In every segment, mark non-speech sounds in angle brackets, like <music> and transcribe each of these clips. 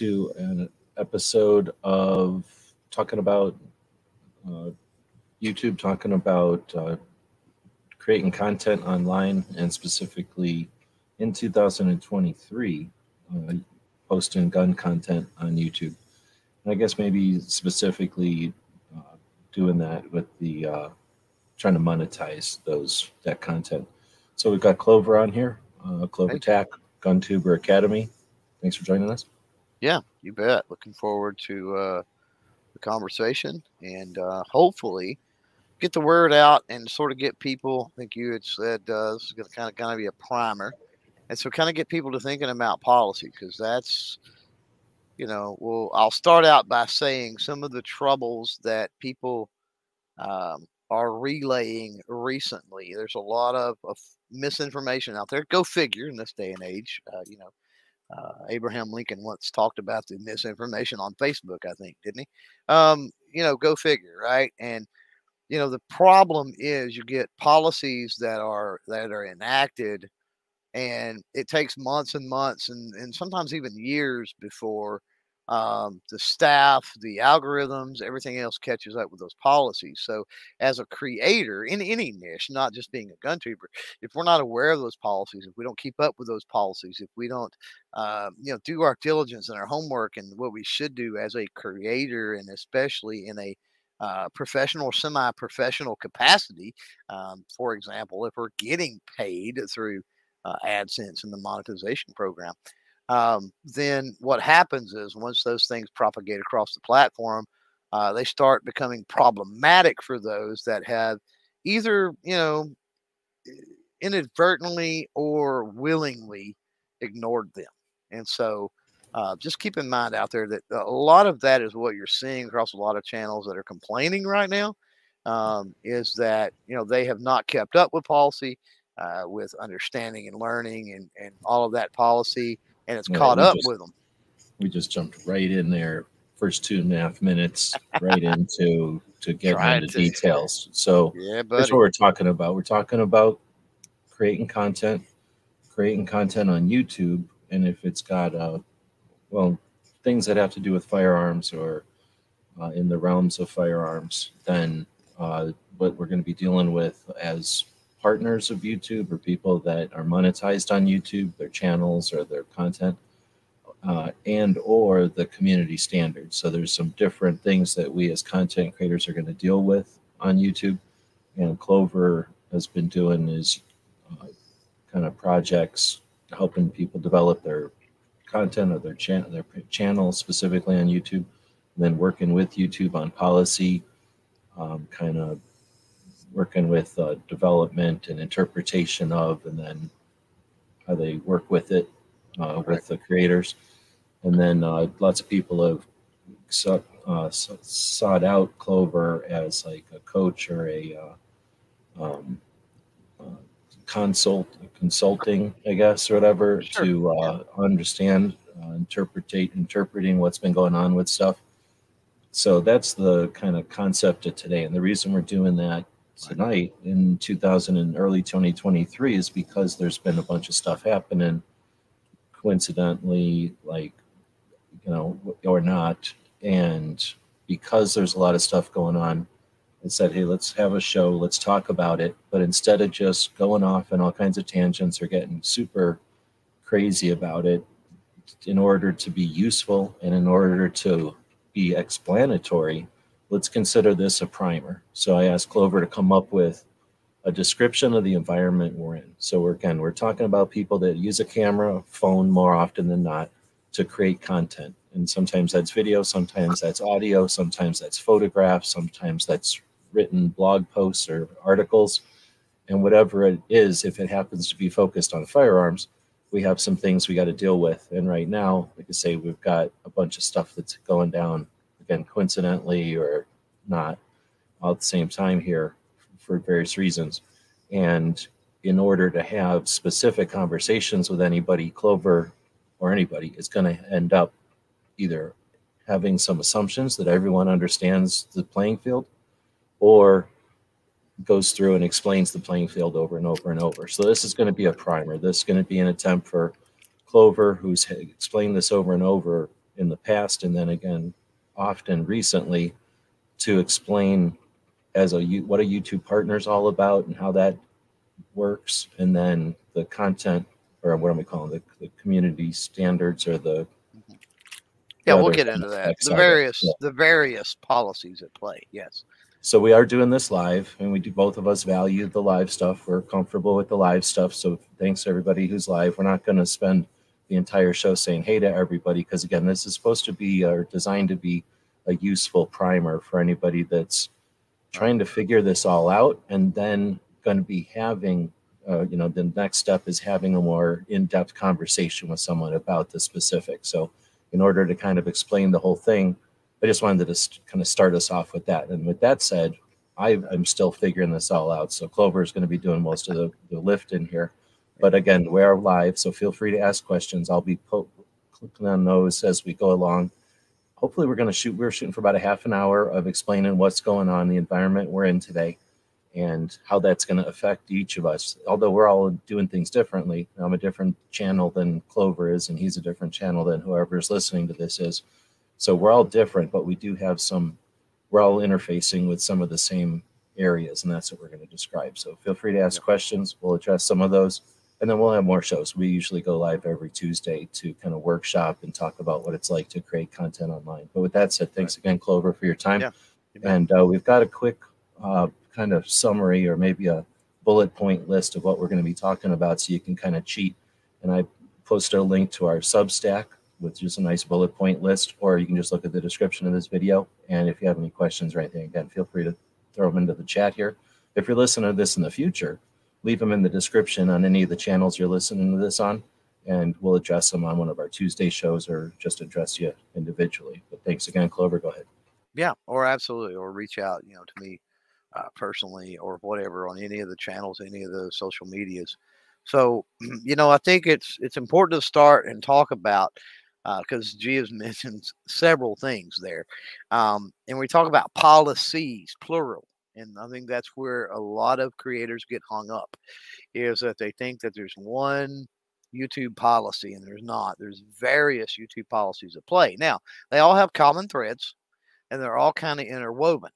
right, welcome everybody to an episode of talking about uh, YouTube, talking about uh, creating content online, and specifically in 2023, uh, posting gun content on YouTube. And I guess maybe specifically uh, doing that with the uh, trying to monetize those that content. So we've got Clover on here, uh, Clover Tack, GunTuber Academy. Thanks for joining us. Yeah, you bet. Looking forward to uh, the conversation and uh, hopefully get the word out and sort of get people. I think you had said uh, this is going to kind of kind of be a primer, and so kind of get people to thinking about policy because that's you know well I'll start out by saying some of the troubles that people um, are relaying recently. There's a lot of, of misinformation out there. Go figure in this day and age. Uh, you know, uh, Abraham Lincoln once talked about the misinformation on Facebook, I think, didn't he? Um, you know, go figure, right? And you know, the problem is you get policies that are that are enacted, and it takes months and months, and and sometimes even years before um, the staff, the algorithms, everything else catches up with those policies. So, as a creator in any niche, not just being a gun tuber, if we're not aware of those policies, if we don't keep up with those policies, if we don't, uh, you know, do our diligence and our homework and what we should do as a creator, and especially in a uh, professional semi-professional capacity, um, for example, if we're getting paid through uh, AdSense and the monetization program, um, then what happens is once those things propagate across the platform, uh, they start becoming problematic for those that have either, you know, inadvertently or willingly ignored them. And so uh, just keep in mind out there that a lot of that is what you're seeing across a lot of channels that are complaining right now um, is that, you know, they have not kept up with policy, uh, with understanding and learning and, and all of that policy and it's yeah, caught up just, with them. We just jumped right in there, first two and a half minutes, right <laughs> into to get into to, details. So yeah, that's what we're talking about. We're talking about creating content, creating content on YouTube, and if it's got uh, well things that have to do with firearms or uh, in the realms of firearms, then uh, what we're going to be dealing with as partners of YouTube or people that are monetized on YouTube, their channels or their content, uh, and or the community standards. So there's some different things that we as content creators are going to deal with on YouTube. And Clover has been doing is uh, kind of projects helping people develop their content or their channel, their channel specifically on YouTube, and then working with YouTube on policy, um, kind of working with uh, development and interpretation of, and then how they work with it uh, with the creators. And then uh, lots of people have sought, uh, sought out Clover as like a coach or a uh, um, uh, consult consulting, I guess, or whatever, sure. to uh, understand, uh, interpretate, interpreting what's been going on with stuff. So that's the kind of concept of today, and the reason we're doing that tonight in 2000 and early 2023 is because there's been a bunch of stuff happening coincidentally like you know or not. And because there's a lot of stuff going on I said hey let's have a show. Let's talk about it. But instead of just going off in all kinds of tangents or getting super crazy about it in order to be useful and in order to be explanatory let's consider this a primer. So I asked Clover to come up with a description of the environment we're in. So we're, again, we're talking about people that use a camera, phone more often than not to create content. And sometimes that's video, sometimes that's audio, sometimes that's photographs, sometimes that's written blog posts or articles. And whatever it is, if it happens to be focused on firearms, we have some things we got to deal with. And right now, like I say, we've got a bunch of stuff that's going down again, coincidentally or not, all at the same time here for various reasons. And in order to have specific conversations with anybody, Clover or anybody is going to end up either having some assumptions that everyone understands the playing field or goes through and explains the playing field over and over and over. So this is going to be a primer. This is going to be an attempt for Clover, who's explained this over and over in the past, and then again, often recently, to explain as a what a YouTube partner is all about and how that works, and then the content or what am we calling the, the community standards or the yeah, we'll get into that. The various yeah. the various policies at play. Yes. So we are doing this live, and we do both of us value the live stuff. We're comfortable with the live stuff. So thanks everybody who's live. We're not going to spend the entire show saying hey to everybody because again, this is supposed to be or designed to be a useful primer for anybody that's trying to figure this all out and then going to be having uh, you know the next step is having a more in-depth conversation with someone about the specific. So in order to kind of explain the whole thing i just wanted to just kind of start us off with that. And with that said I, am still figuring this all out. So clover is going to be doing most of the, the lift in here but again we are live so feel free to ask questions i'll be po- clicking on those as we go along hopefully we're going to shoot we're shooting for about a half an hour of explaining what's going on the environment we're in today and how that's going to affect each of us. Although we're all doing things differently. I'm a different channel than Clover is, and he's a different channel than whoever's listening to this is. So we're all different, but we do have some, we're all interfacing with some of the same areas, and that's what we're going to describe. So feel free to ask questions. We'll address some of those, and then we'll have more shows. We usually go live every Tuesday to kind of workshop and talk about what it's like to create content online. But with that said, thanks again, Clover, for your time. Yeah. And uh, we've got a quick uh, kind of summary or maybe a bullet point list of what we're going to be talking about so you can kind of cheat. And I posted a link to our Substack with just a nice bullet point list, or you can just look at the description of this video. And if you have any questions or anything, again, feel free to throw them into the chat here. If you're listening to this in the future, leave them in the description on any of the channels you're listening to this on, and we'll address them on one of our Tuesday shows or just address you individually. But thanks again, Clover. Go ahead. Yeah, or absolutely, or reach out, you know, to me uh, personally or whatever on any of the channels, any of the social medias. So, <clears throat> you know, I think it's it's important to start and talk about because uh, G has <laughs> mentioned several things there, um, and we talk about policies plural. And I think that's where a lot of creators get hung up, is that they think that there's one YouTube policy, and there's not. There's various YouTube policies at play. Now, they all have common threads, and they're all kind of interwoven.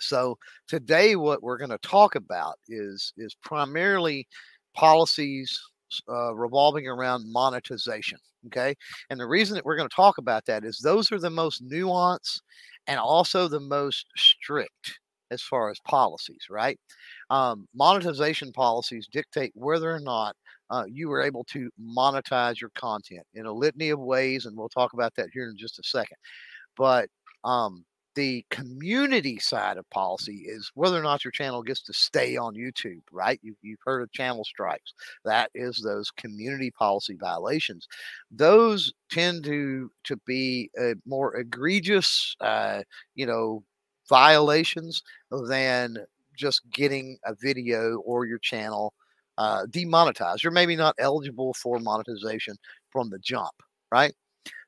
So today, what we're going to talk about is is primarily policies uh, revolving around monetization. Okay, and the reason that we're going to talk about that is those are the most nuanced and also the most strict as far as policies. Right, um, monetization policies dictate whether or not uh, you are able to monetize your content in a litany of ways, and we'll talk about that here in just a second. But um, the community side of policy is whether or not your channel gets to stay on YouTube, right? You, have heard of channel strikes. That is those community policy violations. Those tend to to be a more egregious, uh, you know, violations than just getting a video or your channel uh, demonetized. You're maybe not eligible for monetization from the jump, right?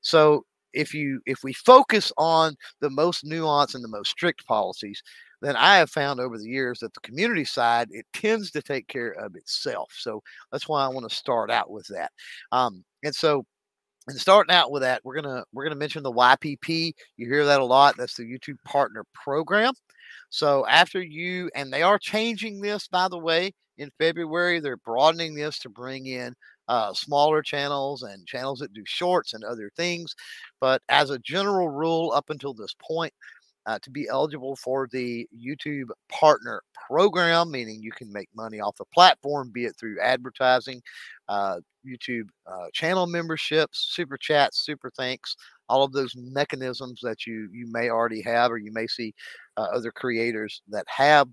So if you if we focus on the most nuanced and the most strict policies, then I have found over the years that the community side it tends to take care of itself. So that's why I want to start out with that. Um, and so and starting out with that, we're gonna we're gonna mention the YPP. You hear that a lot. That's the YouTube Partner Program. So after you and they are changing this, by the way, in February, they're broadening this to bring in uh, smaller channels and channels that do shorts and other things. But as a general rule, up until this point, uh, to be eligible for the YouTube Partner Program, meaning you can make money off the platform, be it through advertising, uh, YouTube uh, channel memberships, super chats, super thanks, all of those mechanisms that you you may already have, or you may see uh, other creators that have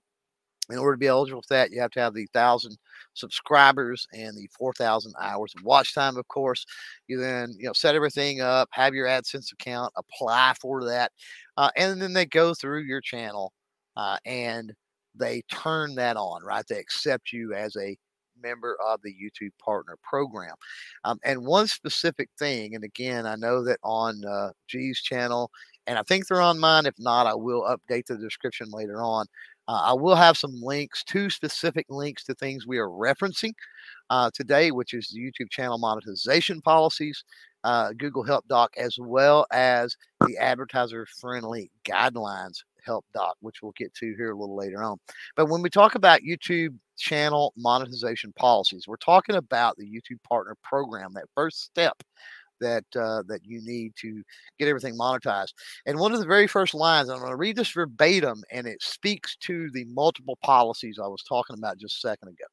in order to be eligible for that, you have to have the thousand subscribers and the 4,000 hours of watch time. Of course, you then you know set everything up, have your AdSense account, apply for that, uh, and then they go through your channel uh, and they turn that on. Right, they accept you as a member of the YouTube Partner Program. Um, and one specific thing, and again, I know that on uh, G's channel, and I think they're on mine. If not, I will update the description later on. Uh, I will have some links, two specific links to things we are referencing uh, today, which is the YouTube channel monetization policies, uh, Google Help Doc, as well as the advertiser friendly guidelines help doc, which we'll get to here a little later on. But when we talk about YouTube channel monetization policies, we're talking about the YouTube Partner Program, that first step that uh, that you need to get everything monetized. And one of the very first lines, I'm going to read this verbatim, and it speaks to the multiple policies I was talking about just a second ago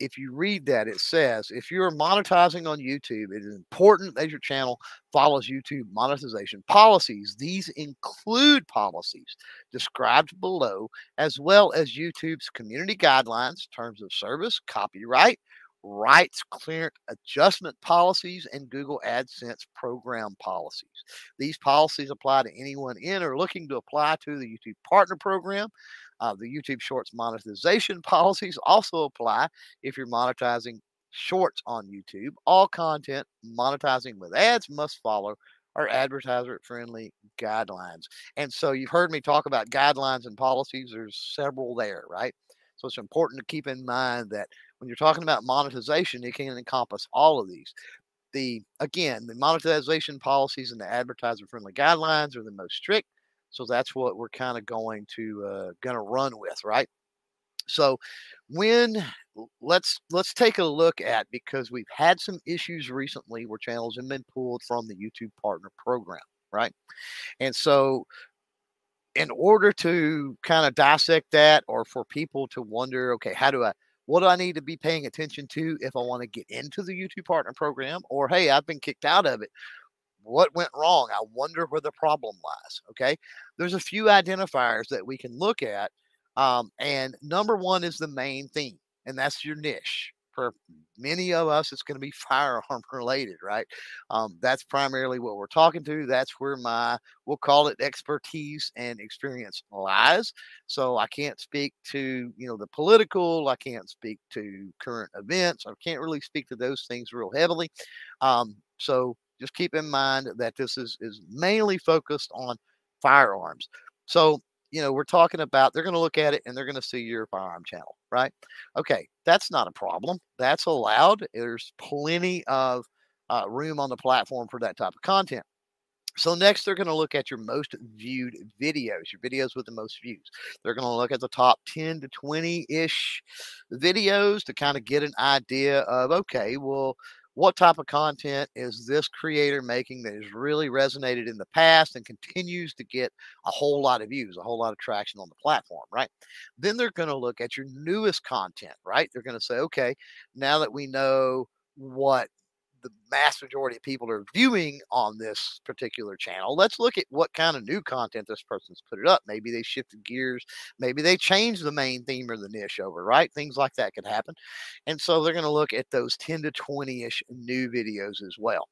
if you read that, it says if you're monetizing on YouTube, it is important that your channel follows YouTube monetization policies. These include policies described below, as well as YouTube's community guidelines, terms of service, copyright, rights clearance adjustment policies, and Google AdSense program policies. These policies apply to anyone in or looking to apply to the YouTube Partner Program. Uh, the YouTube Shorts monetization <laughs> policies also apply if you're monetizing shorts on YouTube. All content monetizing with ads must follow our advertiser friendly guidelines. And so you've heard me talk about guidelines and policies, there's several there, right? So it's important to keep in mind that when you're talking about monetization, it can encompass all of these. The again, the monetization policies and the advertiser friendly guidelines are the most strict. So that's what we're kind of going to uh, going to run with, right? So when let's let's take a look at because we've had some issues recently where channels have been pulled from the YouTube Partner Program, right? And so in order to kind of dissect that or for people to wonder, okay, how do I what do I need to be paying attention to if I want to get into the YouTube Partner Program? Or hey, I've been kicked out of it what went wrong? I wonder where the problem lies. Okay. There's a few identifiers that we can look at. Um, and number one is the main theme, and that's your niche. For many of us, it's going to be <laughs> firearm related, right? Um, that's primarily what we're talking to. That's where my, we'll call it expertise and experience lies. So I can't speak to, you know, the political, I can't speak to current events, I can't really speak to those things real heavily. Um, so just keep in mind that this is, is mainly focused on firearms. So, you know, we're talking about they're going to look at it and they're going to see your firearm channel, right? Okay, that's not a problem. That's allowed. There's plenty of uh, room on the platform for that type of content. So next, they're going to look at your most viewed videos, your videos with the most views. They're going to look at the top 10 to 20 ish videos to kind of get an idea of, okay, well, what type of content is this creator making that has really resonated in the past and continues to get a whole lot of views, a whole lot of traction on the platform, right? Then they're going to look at your newest content, right? They're going to say, okay, now that we know what the mass majority of people are viewing on this particular channel. Let's look at what kind of new content this person's put it up. Maybe they shifted gears. Maybe they changed the main theme or the niche over, right? Things like that could happen. And so they're going to look at those 10 to 20 ish new videos as well.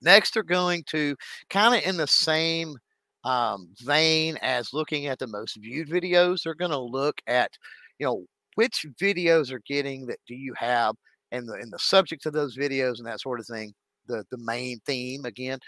Next, they're going to kind of in the same um, vein as looking at the most viewed videos, they're going to look at, you know, which videos are getting that do you have and the and the subject of those videos and that sort of thing, the the main theme again,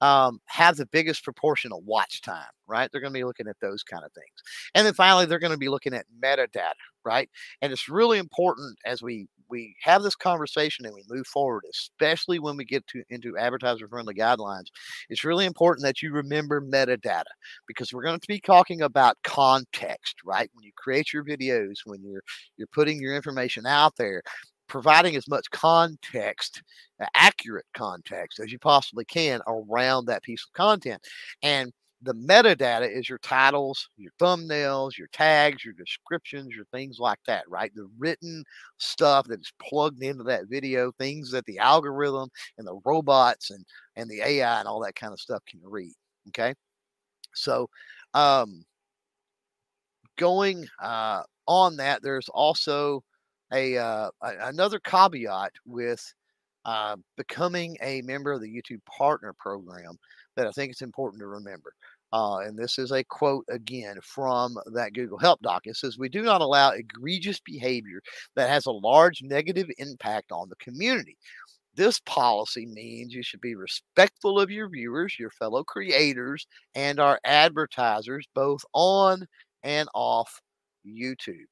um, have the biggest proportion of watch time, right? They're going to be looking at those kind of things. And then finally, they're going to be looking at metadata, right? And it's really important as we we have this conversation and we move forward, especially when we get to into advertiser friendly guidelines. It's really important that you remember metadata because we're going to be talking about context, right? When you create your videos, when you're you're putting your information out there, providing as much context, uh, accurate context as you possibly can around that piece of content. And the metadata is your titles, your thumbnails, your tags, your descriptions, your things like that, right? The written stuff that is plugged into that video, things that the algorithm and the robots and and the AI and all that kind of stuff can read. Okay, so um, going uh, on that, there's also a uh, another caveat with uh, becoming a member of the YouTube Partner Program that I think it's important to remember. Uh, and this is a quote again from that Google Help Doc. It says, We do not allow egregious behavior that has a large negative impact on the community. This policy means you should be respectful of your viewers, your fellow creators, and our advertisers, both on and off YouTube,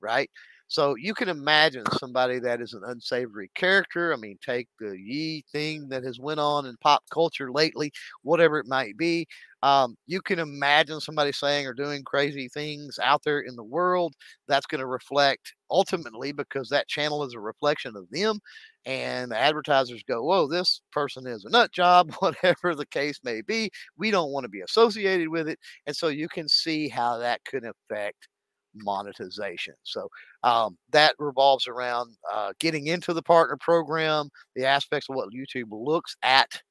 right? So you can imagine somebody that is an unsavory character. I mean, take the ye thing that has went on in pop culture lately, whatever it might be. Um, you can imagine somebody saying or doing crazy things out there in the world. That's going to reflect ultimately because that channel is a reflection of them. And the advertisers go, Whoa, this person is a nut job, <laughs> whatever the case may be. We don't want to be associated with it. And so you can see how that could affect monetization. So um, that revolves around uh, getting into the partner program, the aspects of what YouTube looks at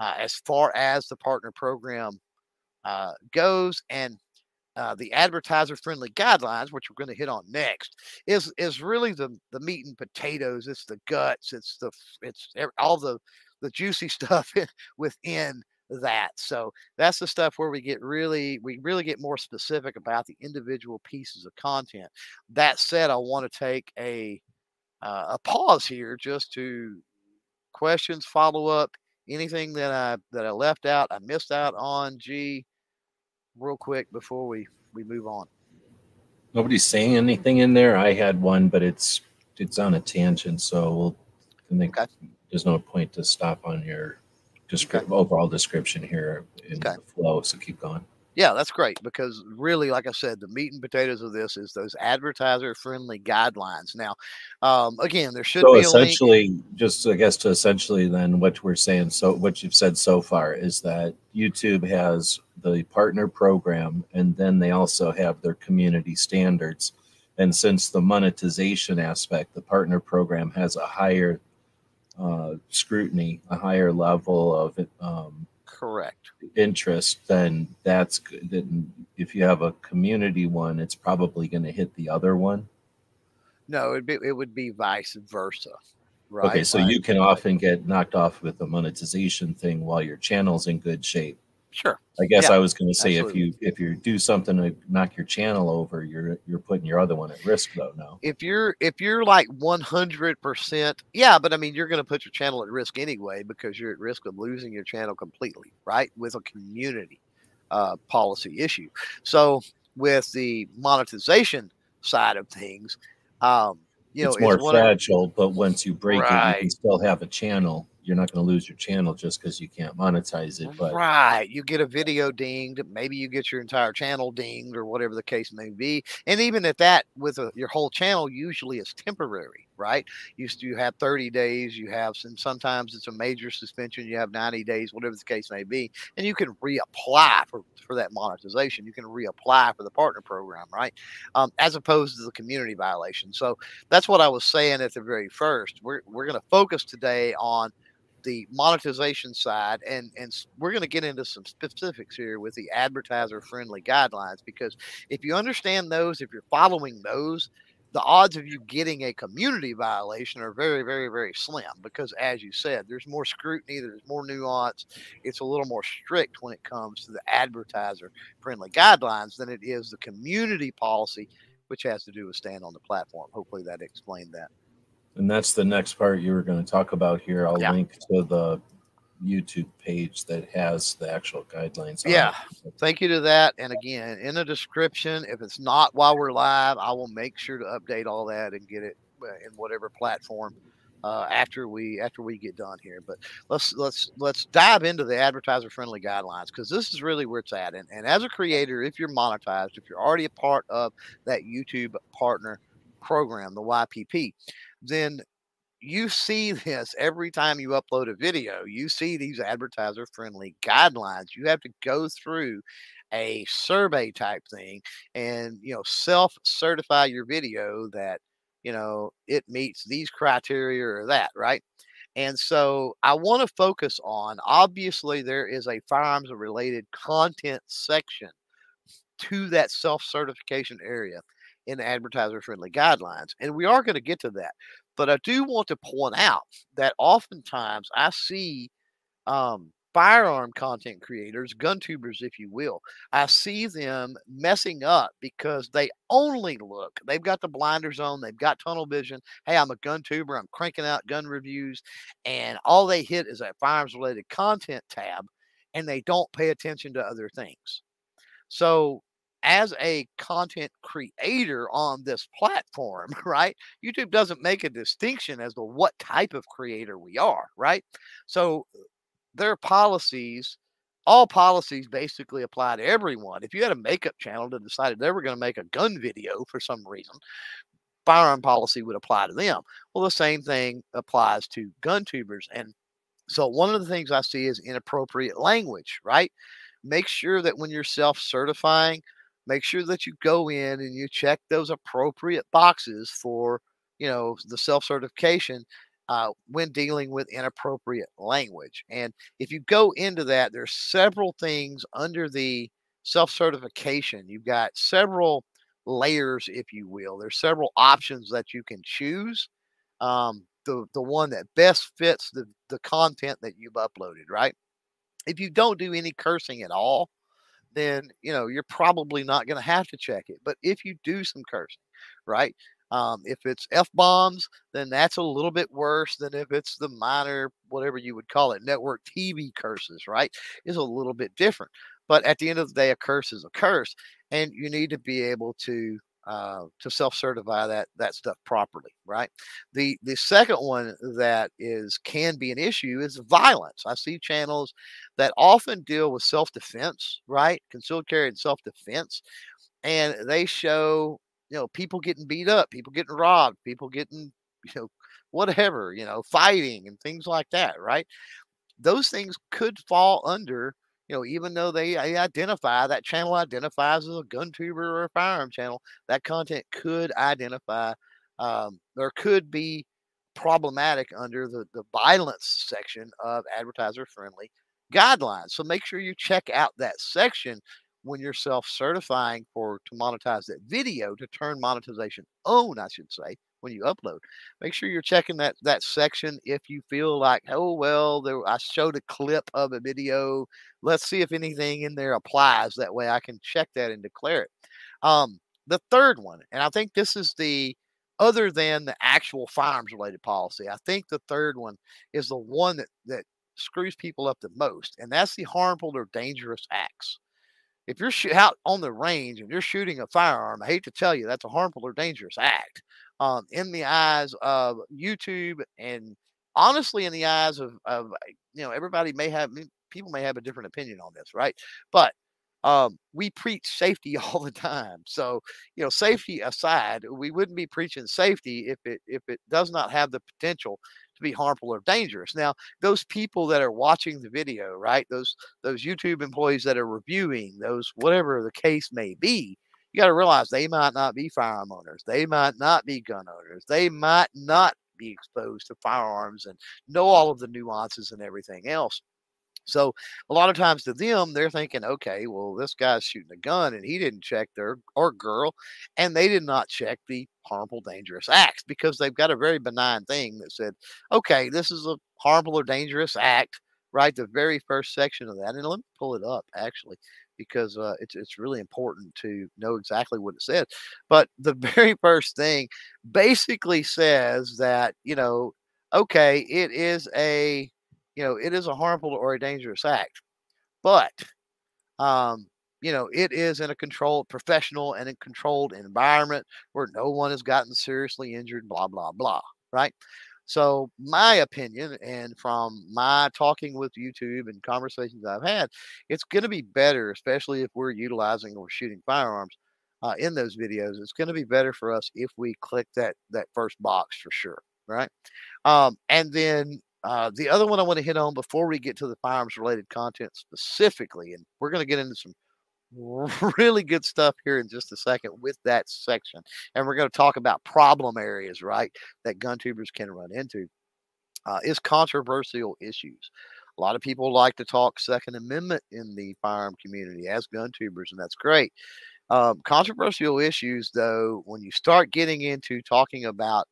uh, as far as the partner program uh, goes, and uh, the advertiser friendly guidelines, which we're going to hit on next, is is really the the meat and potatoes. It's the guts. It's the it's all the the juicy <laughs> stuff within that. So that's the stuff where we get really, we really get more specific about the individual pieces of content. That said, I want to take a uh, a pause here just to questions, follow up, anything that I that I left out, I missed out on. G, real quick before we we move on. Nobody's saying anything in there. I had one, but it's it's on a tangent, so we'll. I think okay. there's no point to stop on your okay. overall description here in okay. the flow. So keep going. Yeah, that's great because really, like I said, the meat and potatoes of this is those advertiser-friendly guidelines. Now, um, again, there should so be essentially, just I guess to essentially then what we're saying. So what you've said so far is that YouTube has the partner program, and then they also have their community standards. And since the monetization aspect, the partner program has a higher uh, scrutiny, a higher level of um, correct interest, then that's good. Then if you have a community one, it's probably going to hit the other one. No, it'd be, it would be vice versa. Right. Okay, so you can often get knocked off with the monetization thing while your channel's in good shape. Sure. I guess yeah, I was going to say absolutely. if you if you do something to knock your channel over, you're you're putting your other one at risk though. No. If you're if you're like 100 percent, yeah, but I mean you're going to put your channel at risk anyway because you're at risk of losing your channel completely, right? With a community uh, policy issue. So with the monetization side of things, um, you know, it's know, more it's fragile. Of, but once you break right. it, you can still have a channel you're not going to lose your channel just because you can't monetize it. But right, you get a video dinged, maybe you get your entire channel dinged, or whatever the case may be. And even at that, with a, your whole channel, usually it's temporary, right? You you have 30 days, you have some. Sometimes it's a major suspension. You have 90 days, whatever the case may be, and you can reapply for for that monetization. You can reapply for the partner program, right? Um, as opposed to the community violation. So that's what I was saying at the very first. We're we're going to focus today on the monetization side and and we're going to get into some specifics here with the advertiser friendly guidelines because if you understand those if you're following those the odds of you getting a community violation are very very very slim because as you said there's more scrutiny there's more nuance it's a little more strict when it comes to the advertiser friendly guidelines than it is the community policy which has to do with stand on the platform hopefully that explained that and that's the next part you were going to talk about here. I'll yeah. link to the YouTube page that has the actual guidelines. Yeah. Thank you to that. And again, in the description, if it's not while we're live, I will make sure to update all that and get it uh, in whatever platform uh, after we after we get done here. But let's let's let's dive into the advertiser friendly guidelines because this is really where it's at. And, and as a creator, if you're monetized, if you're already a part of that YouTube partner program, the YPP, then you see this every time you upload a video. You see these advertiser friendly guidelines. You have to go through a survey type thing and you know self certify your video that you know it meets these criteria or that right and so i want to focus on obviously there is a firearms related content section to that self certification area in advertiser friendly guidelines. And we are going to get to that. But I do want to point out that oftentimes I see um, firearm content creators, gun tubers, if you will, I see them messing up because they only look, they've got the blinders on, they've got tunnel vision. Hey, I'm a gun tuber, I'm cranking out gun reviews, and all they hit is that firearms related content tab, and they don't pay attention to other things. So as a content creator on this platform, <laughs> right? YouTube doesn't make a distinction as to what type of creator we are, right? So uh, their policies, all policies basically apply to everyone. If you had a makeup channel that decided they were going to make a gun video for some reason, firearm policy would apply to them. Well, the same thing applies to gun tubers. And so one of the things I see is inappropriate language, right? Make sure that when you're self certifying, make sure that you go in and you check those appropriate boxes for, you know, the self certification uh, when dealing with inappropriate language. And if you go into that, there's several things under the self certification. You've got several layers, if you will. There's several options that you can choose. Um, the the one that best fits the the content that you've uploaded, right? If you don't do any cursing at all, then you know you're probably not going to have to check it. But if you do some cursing, right? Um, if it's f bombs, then that's a little bit worse than if it's the minor, whatever you would call it, network TV curses, right? Is a little bit different. But at the end of the day, a curse is a curse, and you need to be able to uh, to self-certify that that stuff properly, right? The the second one that is can be an issue is violence. I see channels that often deal with self-defense, right? Concealed carry and self-defense, and they show you know people getting beat up, people getting robbed, people getting you know whatever you know fighting and things like that, right? Those things could fall under you know, even though they identify that channel identifies as a gun tuber or a firearm channel, that content could identify um, or could be problematic under the, the violence section of advertiser friendly guidelines. So make sure you check out that section when you're self certifying for to monetize that video to turn monetization on, I should say, when you upload. Make sure you're checking that that section if you feel like, oh well, there I showed a clip of a video. Let's see if anything in there applies. That way I can check that and declare it. Um, the third one, and I think this is the other than the actual firearms related policy, I think the third one is the one that that screws people up the most, and that's the harmful or dangerous acts if you're out on the range and you're shooting a firearm, I hate to tell you that's a harmful or dangerous act um, in the eyes of YouTube and honestly in the eyes of, of you know everybody may have people may have a different opinion on this right? But um, we preach safety <laughs> all the time. So you know safety aside we wouldn't be preaching safety if it if it does not have the potential to be harmful or dangerous. Now those people that are watching the video right? Those those youtube employees that are reviewing those whatever the case may be you got to realize they might not be firearm owners. They might not be gun owners. They might not be exposed to firearms and know all of the nuances and everything else. So a lot of times to them, they're thinking, okay, well, this guy's shooting a gun and he didn't check their or girl, and they did not check the harmful, dangerous acts because they've got a very benign thing that said, okay, this is a harmful or dangerous act, right? The very first section of that. And let me pull it up actually because uh, it's it's really important to know exactly what it says. But the <laughs> very first thing basically says that you know, okay, it is a you know it is a harmful or a dangerous act, but um, you know it is in a controlled, professional, and a controlled environment where no one has gotten seriously injured. Blah blah blah. Right. So, my opinion, and from my talking with YouTube and conversations I've had, it's going to be better, especially if we're utilizing or shooting firearms uh, in those videos. It's going to be better for us if we click that that first box for sure, right? Um, and then uh, the other one I want to hit on before we get to the firearms related content specifically, and we're going to get into some <laughs> really good stuff here in just a second with that section. And we're going to talk about problem areas, right, that gun tubers can run into, uh, is controversial issues. A lot of people like to talk Second Amendment in the firearm community as gun tubers, and that's great. Um, controversial issues, though, when you start getting into talking about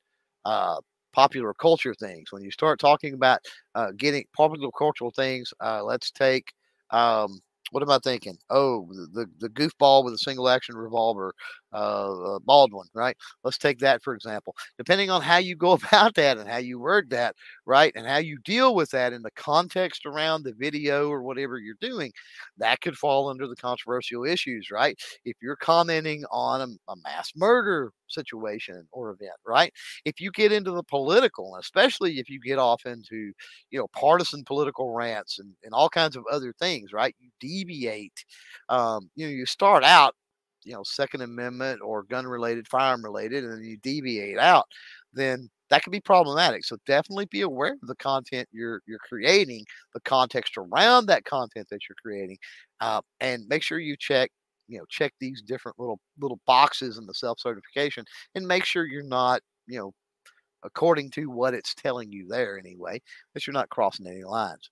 uh, popular culture things, when you start talking about uh, getting popular cultural things, uh, let's take um, what am I thinking? Oh, the the goofball with a single action revolver, uh, uh, Baldwin, right? Let's take that for example. Depending on how you go <laughs> about that and how you word that, right, and how you deal with that in the context around the video or whatever you're doing, that could fall under the controversial issues, right? If you're commenting on a, a mass murder situation or event, right? If you get into the political, especially if you get off into, you know, partisan political rants and, and all kinds of other things, right? You deviate. Um, you know, you start out, you know, Second Amendment or gun related, firearm related, and then you deviate out, then that could be problematic. So definitely be aware of the content you're you're creating, the context around that content that you're creating, uh, and make sure you check you know check these different little little boxes in the self certification and make sure you're not you know according to what it's telling you there anyway that you're not crossing any lines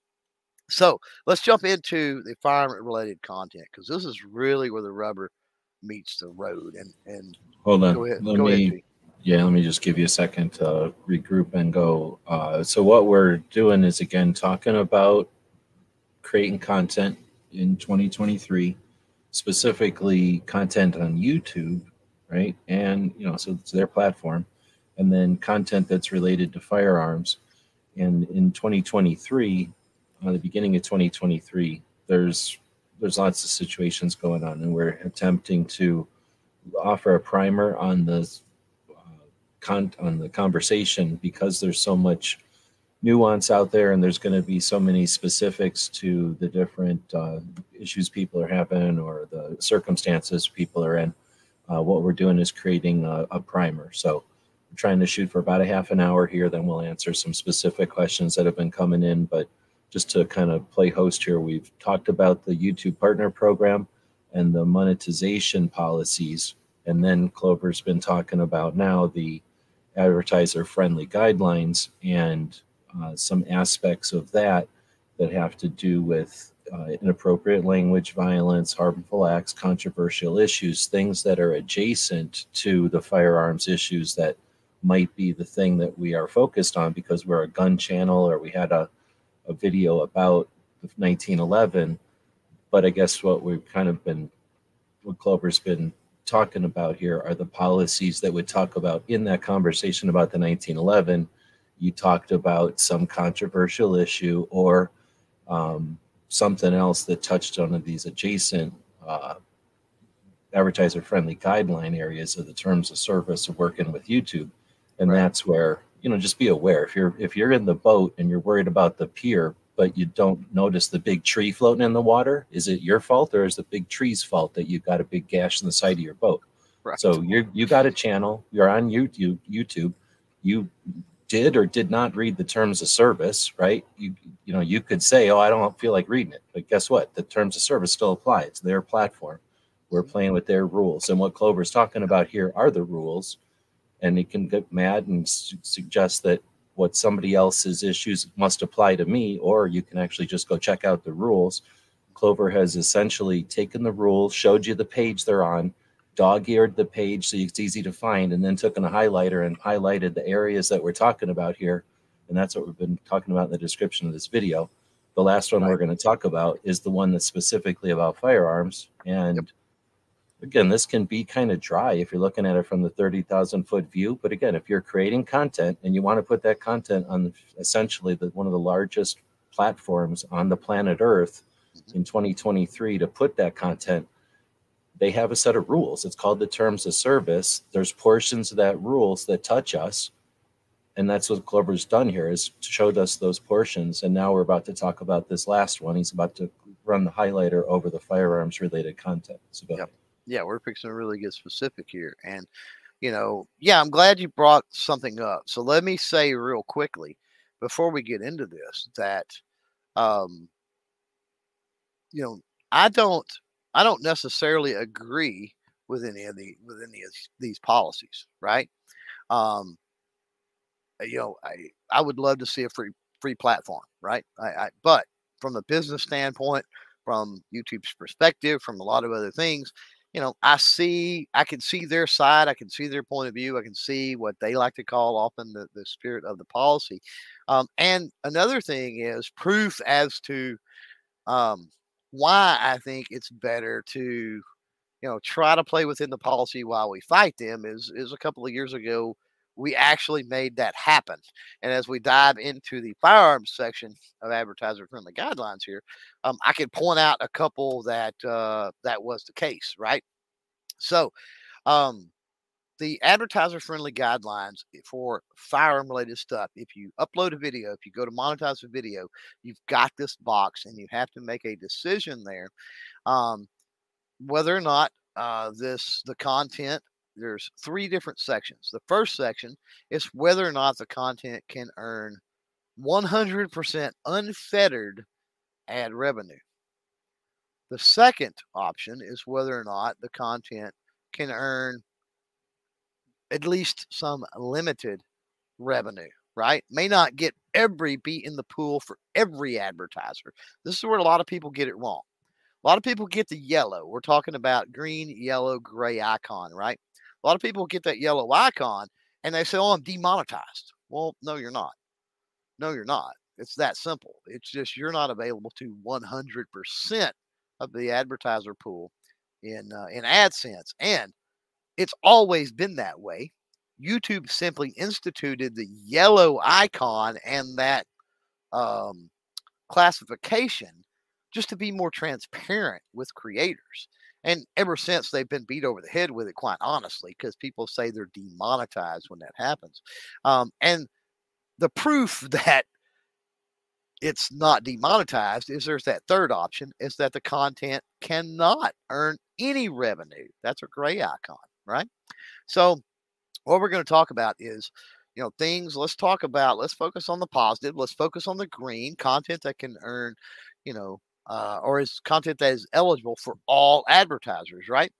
so let's jump into the firearm related content because this is really where the rubber meets the road and and hold on go ahead, let go me ahead, yeah let me just give you a second to regroup and go uh, so what we're doing is again talking about creating content in 2023 specifically content on YouTube, right? And you know, so it's their platform, and then content that's related to firearms. And in 2023, uh, the beginning of 2023, there's there's lots of situations going on, and we're attempting to offer a primer on the uh, con- on the conversation because there's so much nuance out there and there's going to be so many specifics to the different uh, issues people are having or the circumstances people are in. Uh, what we're doing is creating a, a primer. So we're trying to shoot for about a half an hour here then we'll answer some specific questions that have been coming in but just to kind of play host here we've talked about the youtube partner program and the monetization policies. And then clover's been talking about now the advertiser friendly guidelines and uh, some aspects of that that have to do with uh, inappropriate language, violence, harmful acts, controversial issues, things that are adjacent to the firearms issues that might be the thing that we are focused on because we're a gun channel or we had a, a video about 1911. But I guess what we've kind of been, what Clover's been talking about here are the policies that would talk about in that conversation about the 1911 you talked about some controversial issue or um, something else that touched on these adjacent uh, advertiser friendly guideline areas of the terms of service of working with YouTube. And right. that's where, you know, just be aware if you're if you're in the boat and you're worried about the pier, but you don't notice the big tree floating in the water, is it your fault or is the big tree's fault that you've got a big gash in the side of your boat? Right. So you you got a channel, you're on YouTube, YouTube, you did or did not read the terms of service, right? You you know, you could say, "Oh, I don't feel like reading it," but guess what? The terms of service still apply. It's their platform. We're playing with their rules, and what Clover's talking about here are the rules. And he can get mad and su- suggest that what somebody else's issues must apply to me, or you can actually just go check out the rules. Clover has essentially taken the rules, showed you the page they're on, dog-eared the page so it's easy to find, and then took in a highlighter and highlighted the areas that we're talking about here. And that's what we've been talking about in the description of this video. The last one right. we're going to talk about is the one that's specifically about firearms. And yep. Again, this can be kind of dry if you're looking at it from the 30,000 foot view. But again, if you're creating content and you want to put that content on essentially the, one of the largest platforms on the planet Earth mm-hmm. in 2023 to put that content they have a set of rules. It's called the terms of service. There's portions of that rules that touch us. And that's what Clover's done here is showed us those portions. And now we're about to talk about this last one. He's about to run the highlighter over the firearms related content. So go yep. Yeah, we're fixing to really get specific here. And, you know, yeah, I'm glad you brought something up. So let me say real quickly before we get into this that, um, you know, I don't I don't necessarily agree with any of the with any of these policies, right? Um, uh, you know, I I would love to see a free free platform, right? I, I but from a business standpoint, from YouTube's perspective, from a lot of other things, you know, I see, I can see their side, I can see their point of view, I can see what they like to call often the, the spirit of the policy. Um, and another thing is proof as to um, why I think it's better to, you know, try to play within the policy while we fight them is is a couple of years ago we actually made that happen. And as we dive into the firearms section of advertiser friendly guidelines here, um, I can point out a couple that uh, that was the case, right? So, um, the advertiser friendly guidelines for firearm related stuff. If you upload a video, if you go to monetize a video, you've got this box and you have to make a decision there um, whether or not uh, this the content there's three different sections. The first section is whether or not the content can earn 100% unfettered ad revenue. The second option is whether or not the content can earn at least some limited revenue, right? May not get every beat in the pool for every advertiser. This is where a lot of people get it wrong. A lot of people get the yellow. We're talking about green, yellow, gray icon, right? A lot of people get that yellow icon and they say, Oh, I'm demonetized. Well, no, you're not. No, you're not. It's that simple. It's just you're not available to 100% of the advertiser pool in uh, in AdSense, and it's always been that way. YouTube simply instituted the yellow icon and that um, classification just to be more transparent with creators. And ever since they've been beat over the head with it, quite honestly, because people say they're demonetized when that happens. Um, and the proof <laughs> that it's not demonetized is there's that third option is that the content cannot earn any revenue. That's a gray icon, right? So what we're going to talk about is you know things let's talk about let's focus on the positive let's focus on the green content that can earn you know uh, or is content that is eligible for all advertisers, right?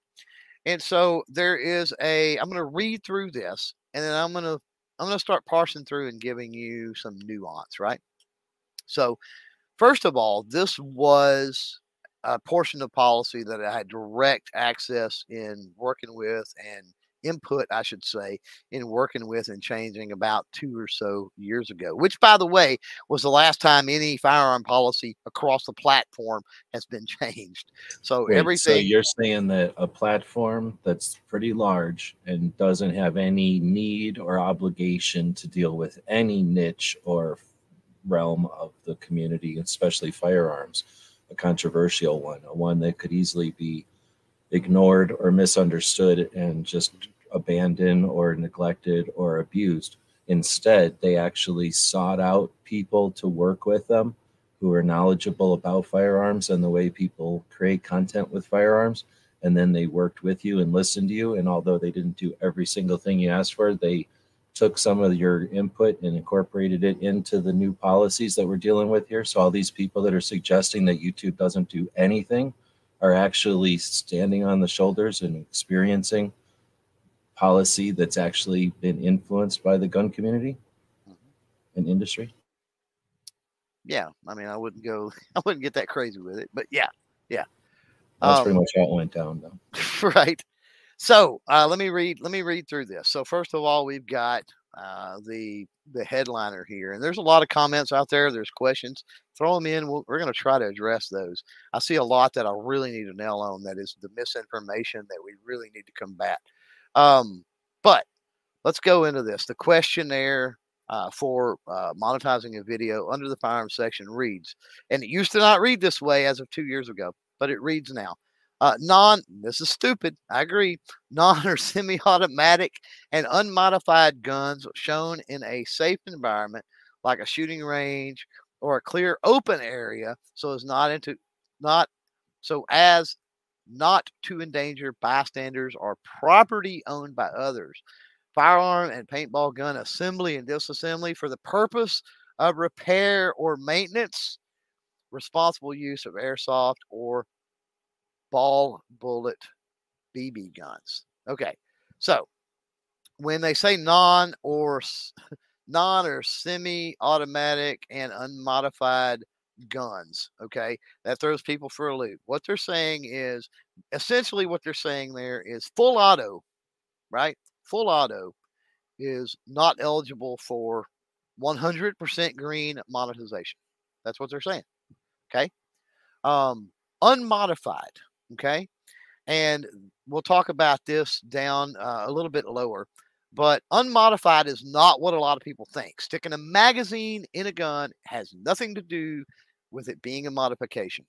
And so there is a. I'm going to read through this, and then I'm going to I'm going to start parsing through and giving you some nuance, right? So, first of all, this was a portion of policy that I had direct access in working with and input, I should say, in working with and changing about two or so years ago, which, by the way, was the last time any firearm policy across the platform has been <laughs> changed. So Wait, everything. So you're saying that a platform that's pretty large and doesn't have any need or obligation to deal with any niche or realm of the community, especially firearms, a controversial one, a one that could easily be ignored or misunderstood and just abandoned or neglected or abused. Instead, they actually sought out people to work with them who are knowledgeable about firearms and the way people create content with firearms. And then they worked with you and listened to you. And although they didn't do every single thing you asked for, they took some of your input and incorporated it into the new policies that we're dealing with here. So all these people that are suggesting that YouTube doesn't do anything are actually standing on the shoulders and experiencing policy that's actually been influenced by the gun community mm-hmm. and industry? Yeah, I mean, I wouldn't go, <laughs> I wouldn't get that crazy with it, but yeah, yeah. That's um, pretty much how it went down, though. <laughs> right. So uh, let me read. Let me read through this. So first of all, we've got uh, the the headliner here, and there's a lot of comments out there. There's questions. Throw them in. we we are going to try to address those. I see a lot that I really need to nail on. That is the misinformation that we really need to combat. Um, but let's go into this. The questionnaire uh, for uh, monetizing a video under the firearms section reads, and it used to not read this way as of two years ago, but it reads now. Uh, non, this is stupid. I agree. Non or <laughs> semi automatic and unmodified guns shown in a safe environment like a shooting range or a clear open area so as not into not so as not to endanger bystanders or property owned by others. Firearm and paintball gun assembly and disassembly for the purpose of repair or maintenance, responsible use of airsoft or ball bullet BB guns. Okay, so when they say non or <laughs> non or semi automatic and unmodified guns. Okay. That throws people for a loop. What they're saying is essentially what they're saying there is full auto, right? Full auto is not eligible for 100% green monetization. That's what they're saying. Okay. Um, unmodified. Okay. And we'll talk about this down uh, a little bit lower. But unmodified is not what a lot of people think. Sticking a magazine in a gun has nothing to do with it being a modification.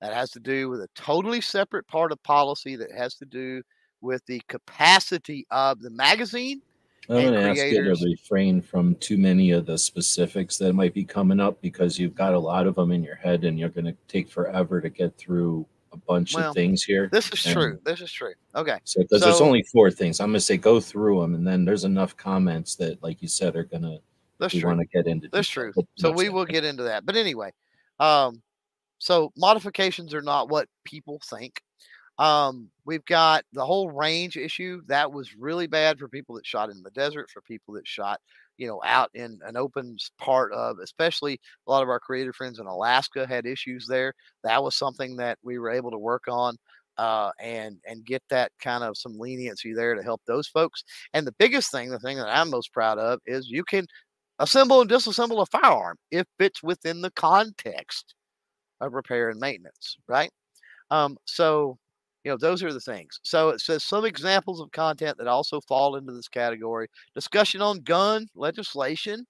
That has to do with a totally separate part of policy that has to do with the capacity of the magazine. I'm going to ask you to refrain from too many of the specifics that might be coming up because you've got a lot of them in your head and you're going to take forever to get through a bunch well, of things here. This is true. This is true. Okay. So, because so, there's only four things, I'm going to say go through them, and then there's enough comments that, like you said, are going to. That's true. Want to get into? That's true. So we will get into that. But anyway, um, so modifications are not what people think. Um, we've got the whole range issue that was really bad for people that shot in the desert, for people that shot, you know, out in an open part of, especially a lot of our creative friends in Alaska had issues there. That was something that we were able to work on uh, and and get that kind of some leniency there to help those folks. And the biggest thing, the thing that I'm most proud of, is you can assemble and disassemble a firearm if it's within the context of repair and maintenance, right? Um, so you know, those are the things. So it says some examples of content that also fall into this category discussion on gun legislation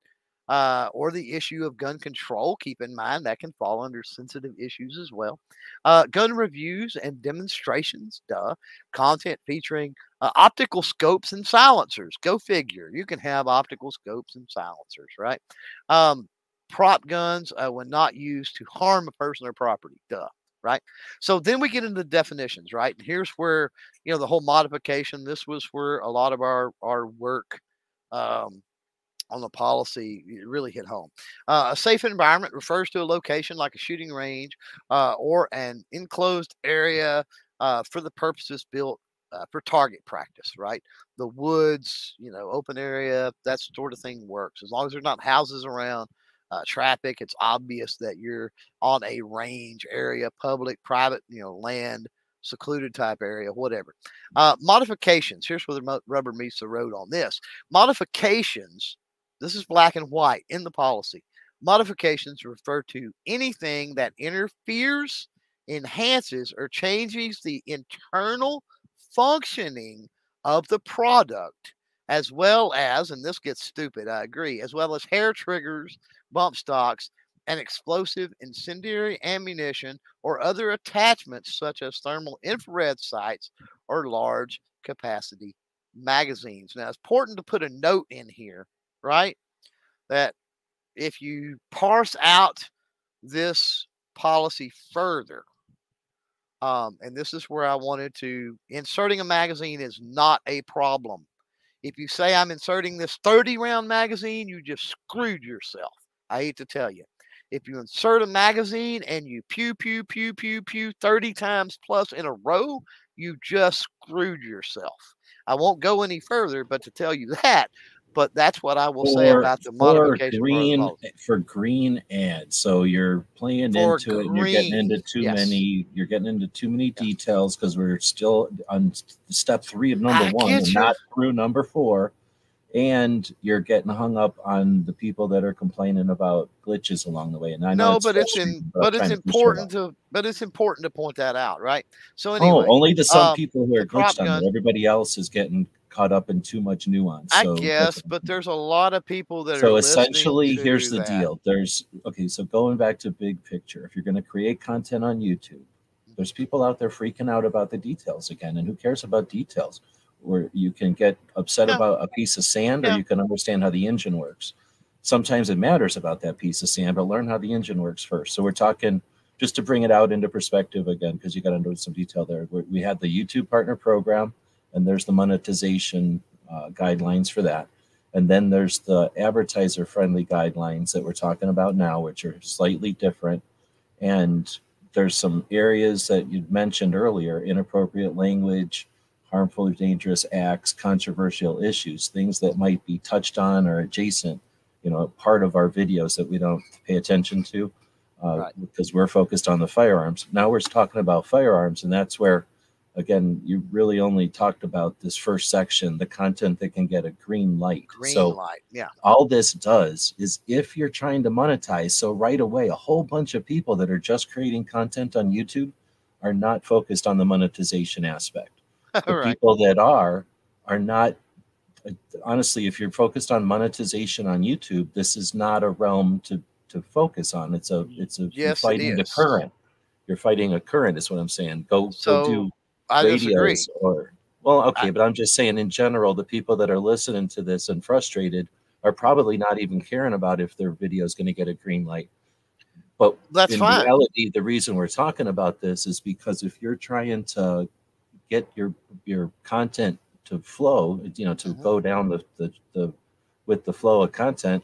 uh, or the issue of gun control. Keep in mind that can fall under sensitive issues as well. Uh, gun reviews and demonstrations, duh. Content featuring uh, optical scopes and silencers. Go figure. You can have optical scopes and silencers, right? Um, prop guns uh, when not used to harm a person or property, duh right? So then we get into the definitions, right? And here's where you know the whole modification. This was where a lot of our our work um, on the policy really hit home. Uh, a safe environment refers to a location like a shooting range uh, or an enclosed area uh, for the purposes built uh, for target practice, right? The woods, you know, open area, that sort of thing works as long as there's not houses around uh, traffic. It's obvious that you're on a range area, public, private, you know, land, secluded type area, whatever. Uh, modifications. Here's where the rubber meets the road on this. Modifications. This is black and white in the policy. Modifications refer to anything that interferes, enhances, or changes the internal functioning of the product, as well as, and this gets stupid, I agree, as well as hair triggers, bump stocks, and explosive incendiary ammunition or other attachments such as thermal infrared sights or large capacity magazines. Now, it's important to put a note in here, right? That if you parse out this policy further, um, and this is where I wanted to inserting a magazine is not a problem. If you say I'm inserting this 30 round magazine, you just screwed yourself. I hate to tell you. If you insert a magazine and you pew, pew, pew, pew, pew 30 times plus in a row, you just screwed yourself. I won't go any further, but to tell you <laughs> that, but that's what I will for, say about the modification green for green ads. So you're playing for into green, it. And you're getting into too yes. many. You're getting into too many details because we're still on step three of number I one, not through number four and you're getting hung up on the people that are complaining about glitches along the way. And I know, no, but it's in, but it's important to, but it's important to point that out, right? So oh, anyway, oh, only to some um, people who are glitched on it. Everybody else is getting caught up in too much nuance. So I guess, but there's a lot of people that are so essentially, here's the that. deal. There's okay. So going back to big picture, if you're going to create content on YouTube, there's people out there freaking out about the details again, and who cares about details? where you can get upset yeah. about a piece of sand yeah. or you can understand how the engine works. Sometimes it matters about that piece of sand, but learn how the engine works first. So we're talking just to bring it out into perspective again, because you got into some detail there. We had the YouTube partner program, and there's the monetization uh, guidelines for that. And then there's the advertiser friendly guidelines that we're talking about now, which are slightly different. And there's some areas that you mentioned earlier inappropriate language, harmful or dangerous acts, controversial issues, things that might be touched on or adjacent, you know, part of our videos that we don't pay attention to uh, right. because we're focused on the firearms. Now we're talking about firearms, and that's where again, you really only talked about this first section, the content that can get a green light. Green so light, yeah. All this does is if you're trying to monetize, so right away, a whole bunch of people that are just creating content on YouTube are not focused on the monetization aspect. <laughs> The right. people that are are not honestly, if you're focused on monetization on YouTube, this is not a realm to to focus on. It's a it's a yes, fighting the current. You're fighting a current, is what I'm saying. Go so, go do I disagree. or well, okay, I, but I'm just saying in general, the people that are listening to this and frustrated are probably not even caring about if their video is going to get a green light. But that's in fine. reality, the reason we're talking about this is because if you're trying to get your your content to flow, you know, to mm-hmm. go down the, the the with the flow of content,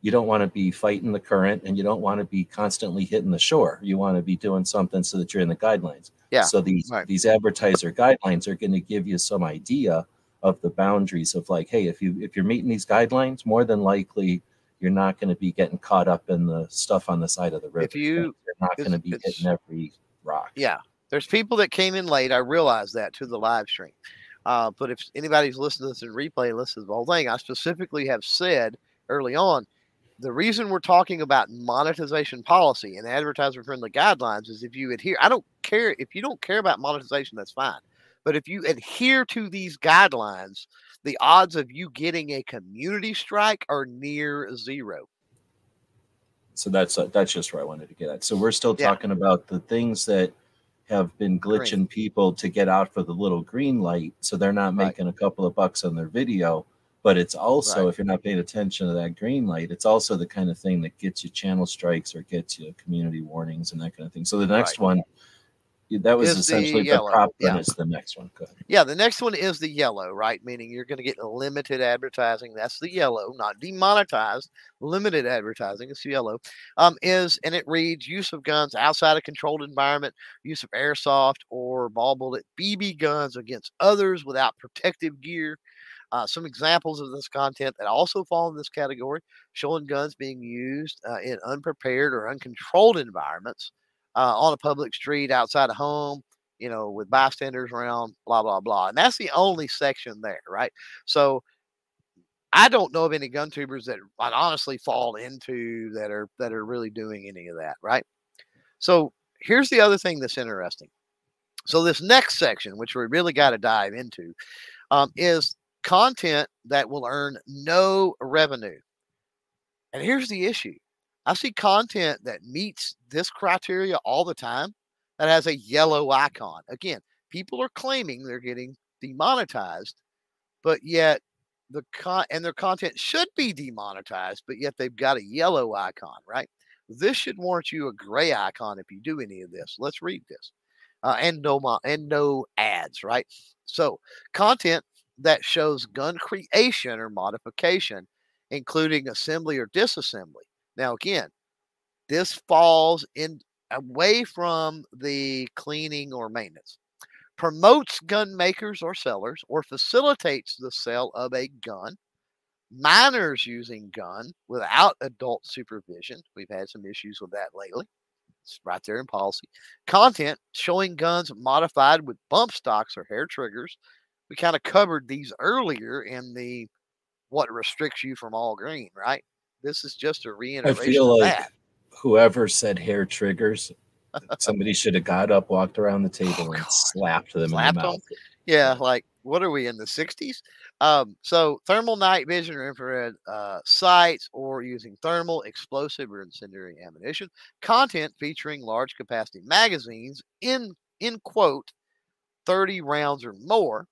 you don't want to be fighting the current and you don't want to be constantly hitting the shore. You want to be doing something so that you're in the guidelines. Yeah. So these right. these advertiser guidelines are going to give you some idea of the boundaries of like, hey, if you if you're meeting these guidelines, more than likely you're not going to be getting caught up in the stuff on the side of the river. If you, you're not going to be hitting every rock. Yeah. There's people that came in late. I realize that to the live stream. Uh, but if anybody's listening to this in replay, listen to the whole thing, I specifically have said early on the reason we're talking about monetization policy and advertiser friendly guidelines is if you adhere, I don't care if you don't care about monetization, that's fine. But if you adhere to these guidelines, the odds of you getting a community strike are near zero. So that's uh, that's just where I wanted to get at. So we're still talking yeah. about the things that have been glitching green. people to get out for the little green light, so they're not making right. a couple of bucks on their video but it's also right. if you're not paying attention to that green light it's also the kind of thing that gets you channel strikes or gets you community warnings and that kind of thing. So the next right. one that was is essentially the, the prop yeah. is the next one. Yeah the next one is the yellow right? Meaning you're going to get limited advertising. That's the yellow not demonetized. Limited advertising it's yellow. Um, is and it reads use of guns outside a controlled environment use of airsoft or ball bullet bb guns against others without protective gear uh, some examples of this content that also fall in this category showing guns being used uh, in unprepared or uncontrolled environments uh, on a public street, outside a home, you know, with bystanders around, blah, blah, blah. And that's the only section there, right? So I don't know of any gun tubers that I'd honestly fall into that are that are really doing any of that, right? So here's the other thing that's interesting. So this next section, which we really got to dive into, um, is content that will earn no revenue. And here's the issue I see content that meets this criteria all the time that has a yellow icon. Again, people are claiming they're getting demonetized, but yet the con and their content should be demonetized, but yet they've got a yellow icon, right? This should warrant you a gray icon if you do any of this. Let's read this. Uh, and no and no ads, right? So content that shows gun creation or modification, including assembly or disassembly. Now, again, this falls in away from the cleaning or maintenance. Promotes gun makers or sellers or facilitates the sale of a gun. Minors using gun without adult supervision. We've had some issues with that lately. It's right there in policy. Content showing guns modified with bump stocks or hair triggers we kind of covered these earlier in the what restricts you from all green, right? This is just a reiteration I feel like that. Whoever said hair triggers, somebody <laughs> should have got up, walked around the table, oh, and slapped them slapped in the mouth. Them? Yeah, like what are we in the 60s? Um, so thermal night vision or infrared uh, sights or using thermal, explosive, or incendiary ammunition. Content featuring large capacity magazines in in quote 30 rounds or more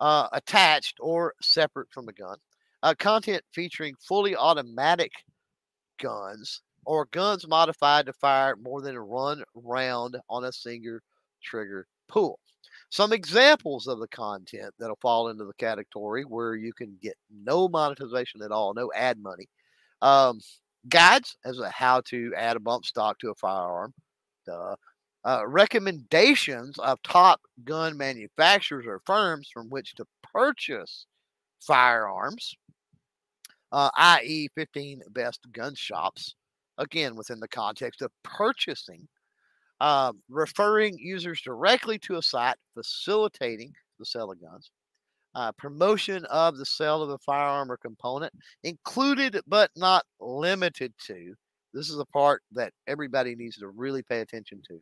uh, attached or separate from the gun. Uh, content featuring fully automatic guns or guns modified to fire more than one round on a single trigger pull. Some examples of the content that'll fall into the category where you can get no monetization at all, no ad money. Um, guides as to how to add a bump stock to a firearm. Uh, uh, recommendations of top gun manufacturers or firms from which to purchase firearms, uh, i.e., 15 best gun shops, again, within the context of purchasing. uh, referring users directly to a site facilitating the sale of guns, uh, promotion of the sale of a firearm or component, included but not limited to. This is a part that everybody needs to really pay attention to.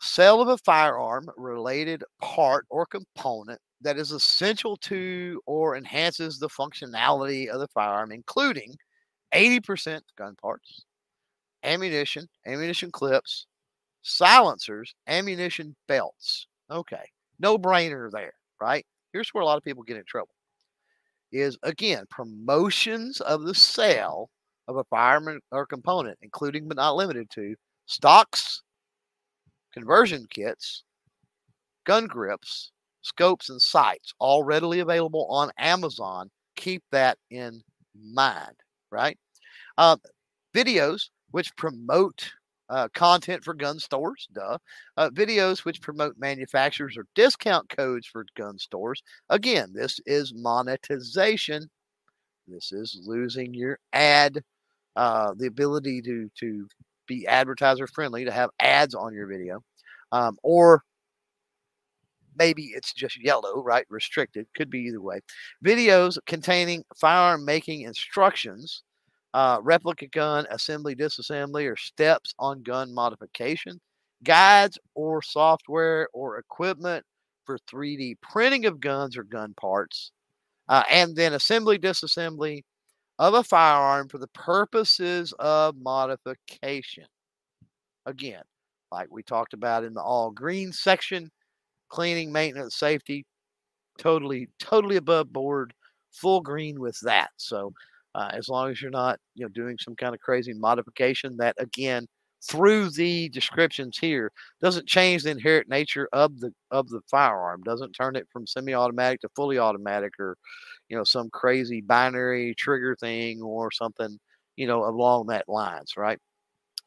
Sale of a firearm related part or component that is essential to or enhances the functionality of the firearm, including 80% gun parts, ammunition, ammunition clips, silencers, ammunition belts. Okay, no brainer there, right? Here's where a lot of people get in trouble is again promotions of the sale of a firearm or component, including but not limited to stocks, conversion kits, gun grips, scopes, and sights, all readily available on Amazon. Keep that in mind, right? Uh, videos which promote uh, content for gun stores, duh. Uh, videos which promote manufacturers or discount codes for gun stores. Again, this is monetization. This is losing your ad, uh, the ability to to be advertiser friendly, to have ads on your video, um, or maybe it's just yellow, right? Restricted, could be either way. Videos containing firearm making instructions uh, replica gun assembly, disassembly, or steps on gun modification, guides or software or equipment for 3D printing of guns or gun parts, uh, and then assembly, disassembly of a firearm for the purposes of modification. Again, like we talked about in the all green section, cleaning, maintenance, safety, totally, totally above board, full green with that. So uh, as long as you're not you know doing some kind of crazy modification that again through the descriptions here doesn't change the inherent nature of the of the firearm doesn't turn it from semi-automatic to fully automatic or you know some crazy binary trigger thing or something you know along that lines right?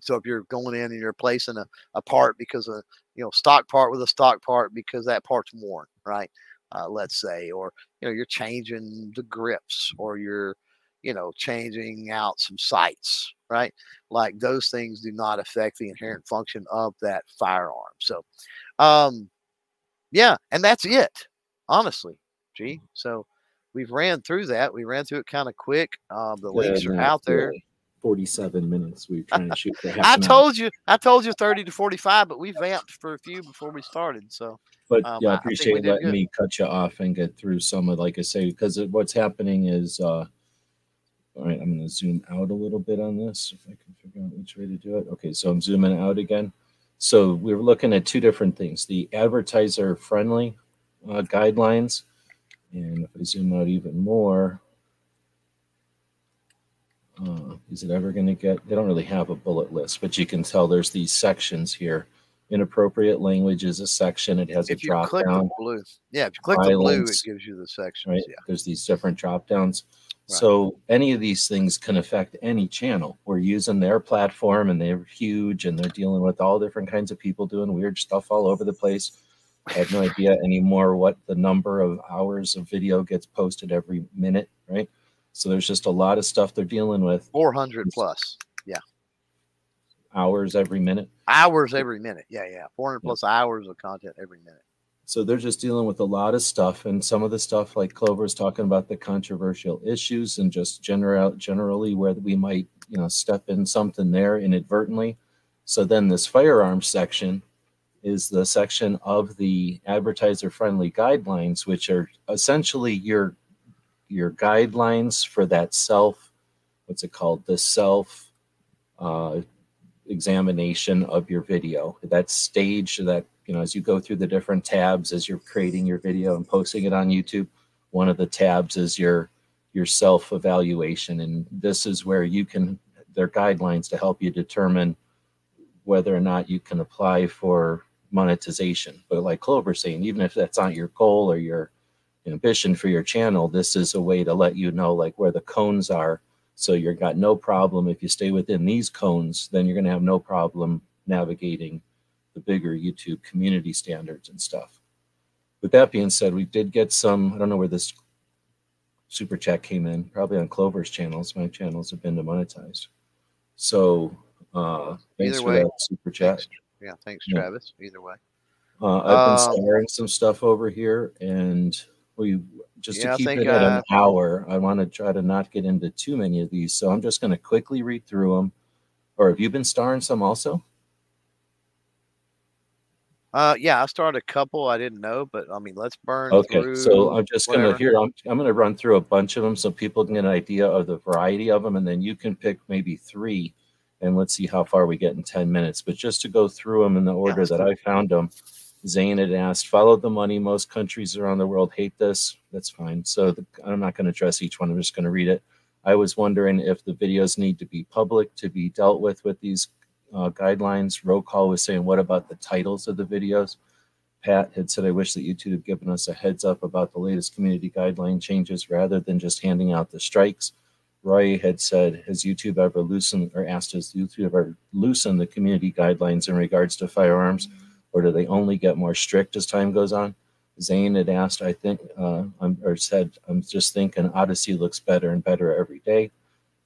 So if you're going in and you're placing a, a part because of you know stock part with a stock part because that part's worn right? Uh, let's say or you know you're changing the grips or you're you know, changing out some sights, right? Like those things do not affect the inherent function of that firearm. So, um, yeah, and that's it, honestly. Gee, so we've ran through that. We ran through it kind of quick. Um, the yeah, links are out there. 47 minutes. We trying to shoot <laughs> for I told you, I told you 30 to 45, but we vamped for a few before we started. So, but um, yeah, I appreciate I letting good. me cut you off and get through some of, like I say, because what's happening is, uh, all right, I'm going to zoom out a little bit on this if I can figure out which way to do it. Okay, so I'm zooming out again. So we're looking at two different things, the advertiser friendly uh, guidelines. And if I zoom out even more, uh, is it ever going to get, they don't really have a bullet list, but you can tell there's these sections here. Inappropriate language is a section. It has if a drop down. blue. Yeah, if you click Violence, the blue, it gives you the sections. Right. Yeah. There's these different drop downs. So any of these things can affect any channel. We're using their platform and they're huge and they're dealing with all different kinds of people doing weird stuff all over the place. I have no idea anymore what the number of hours of video gets posted every minute, right? So there's just a lot of stuff they're dealing with. 400 plus. Yeah. Hours every minute. Hours every minute. Yeah, yeah. 400 plus hours of content every minute. So they're just dealing with a lot of stuff, and some of the stuff, like Clover's talking about the controversial issues and just general generally where we might, you know, step in something there inadvertently. So then this firearms section is the section of the advertiser-friendly guidelines, which are essentially your your guidelines for that self, what's it called, the self uh, examination of your video, that stage that you know, as you go through the different tabs as you're creating your video and posting it on YouTube, one of the tabs is your your self evaluation, and this is where you can their guidelines to help you determine whether or not you can apply for monetization. But like Clover saying, even if that's not your goal or your ambition for your channel, this is a way to let you know like where the cones are. So you've got no problem if you stay within these cones, then you're going to have no problem navigating the bigger YouTube community standards and stuff. With that being said, we did get some, I don't know where this super chat came in, probably on Clover's channels. My channels have been demonetized. So uh, thanks Either for way, that super chat. Yeah, thanks, Travis. Either way. Uh, I've been um, starring some stuff over here, and we just yeah, to keep think, it at uh, an hour. I want to try to not get into too many of these, so I'm just going to quickly read through them. Or have you been starring some also? Uh, yeah, I started a couple I didn't know, but I mean, let's burn. Okay, so I'm just whatever. gonna here. I'm I'm gonna run through a bunch of them so people can get an idea of the variety of them, and then you can pick maybe three, and let's see how far we get in ten minutes. But just to go through them in the order yeah, that I found them, Zane had asked, "Follow the money." Most countries around the world hate this. That's fine. So the, I'm not going to address each one. I'm just going to read it. I was wondering if the videos need to be public to be dealt with with these uh, guidelines. Roll call was saying, what about the titles of the videos? Pat had said, I wish that YouTube had given us a heads up about the latest community guideline changes rather than just handing out the strikes. Roy had said, has YouTube ever loosened or asked, has YouTube ever loosened the community guidelines in regards to firearms, or do they only get more strict as time goes on? Zane had asked, I think, uh, or said, I'm just thinking Odysee looks better and better every day.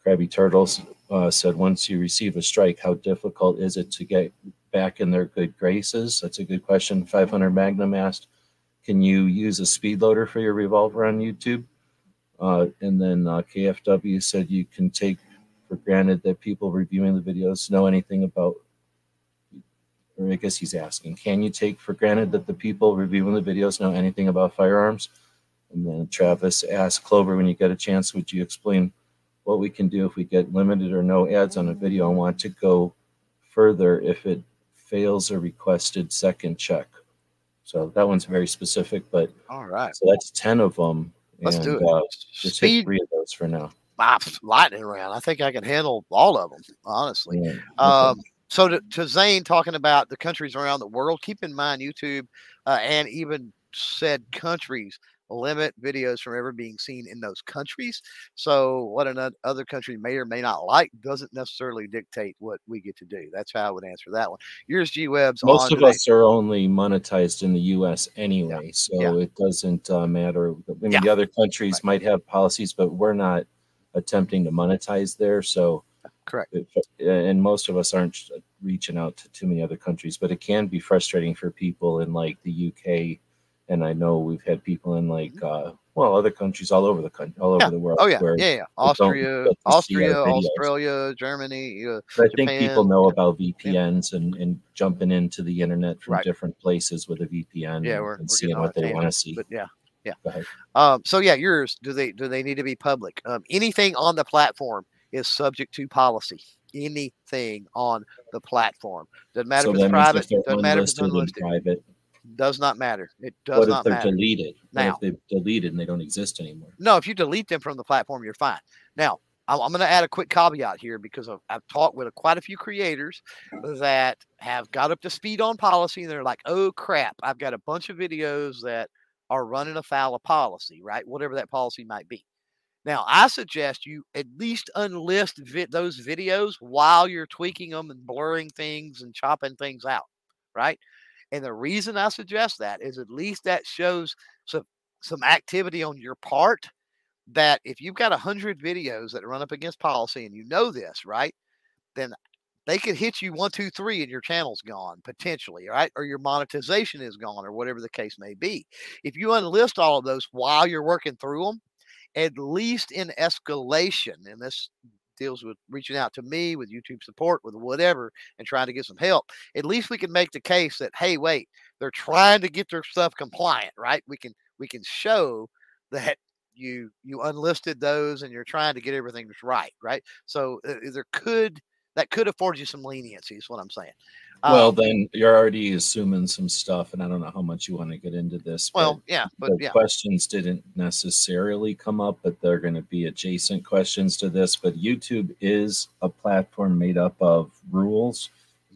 Krabby Turtles uh, said, once you receive a strike, how difficult is it to get back in their good graces? That's a good question. 500 Magnum asked, can you use a speed loader for your revolver on YouTube? Uh, and then uh, KFW said you can take for granted that people reviewing the videos know anything about, or I guess he's asking, can you take for granted that the people reviewing the videos know anything about firearms? And then Travis asked Clover, when you get a chance, would you explain what we can do if we get limited or no ads on a video and want to go further if it fails a requested second check. So that one's very specific, but all right. So that's 10 of them. Let's and, do it. Uh, just Speed, three of those for now. lightning round. I think I can handle all of them, honestly. Yeah, um, so to, to, Zane talking about the countries around the world, keep in mind YouTube uh, and even said countries limit videos from ever being seen in those countries. So what another country may or may not like doesn't necessarily dictate what we get to do. That's how I would answer that one. Yours, G Webs. Most of today. us are only monetized in the U.S. anyway, yeah. so yeah. it doesn't uh, matter. I mean, yeah. the other countries right. might have policies, but we're not attempting to monetize there. So correct. and most of us aren't reaching out to too many other countries, but it can be frustrating for people in like the UK and I know we've had people in like mm-hmm. uh, well other countries all over the country, all yeah. over the world. Oh yeah, yeah, yeah. Austria, Austria, Australia, Germany. Uh, I think people know about VPNs yeah. and, and jumping into the internet from right. different places with a VPN. Yeah, we're, and we're seeing what they want to see. But yeah, yeah. Um, so yeah, yours. Do they do they need to be public? Um, anything on the platform is subject to policy. Anything on the platform doesn't matter so if it's private. Doesn't matter if it's unlisted. Private does not matter. It does what not if they're matter. deleted? Now, what if they're deleted and they don't exist anymore? No, if you delete them from the platform, you're fine. Now, I'm, I'm going to add a quick caveat here because I've, I've talked with a, quite a few creators that have got up to speed on policy and they're like, oh crap, I've got a bunch of videos that are running afoul of policy, right? Whatever that policy might be. Now, I suggest you at least unlist vi- those videos while you're tweaking them and blurring things and chopping things out, right? And the reason I suggest that is at least that shows some some activity on your part that if you've got a hundred videos that run up against policy and you know this, right, then they could hit you one, two, three, and your channel's gone potentially, right? Or your monetization is gone, or whatever the case may be. If you unlist all of those while you're working through them, at least in escalation, and this deals with reaching out to me with YouTube support, with whatever, and trying to get some help, at least we can make the case that hey, wait, they're trying to get their stuff compliant, right? We can we can show <laughs> that you you unlisted those and you're trying to get everything right, right? So uh, there could that could afford you some leniency, is what I'm saying. Well, um, then you're already assuming some stuff, and I don't know how much you want to get into this. Well, yeah, but the yeah. questions didn't necessarily come up, but they're going to be adjacent questions to this. But YouTube is a platform made up of rules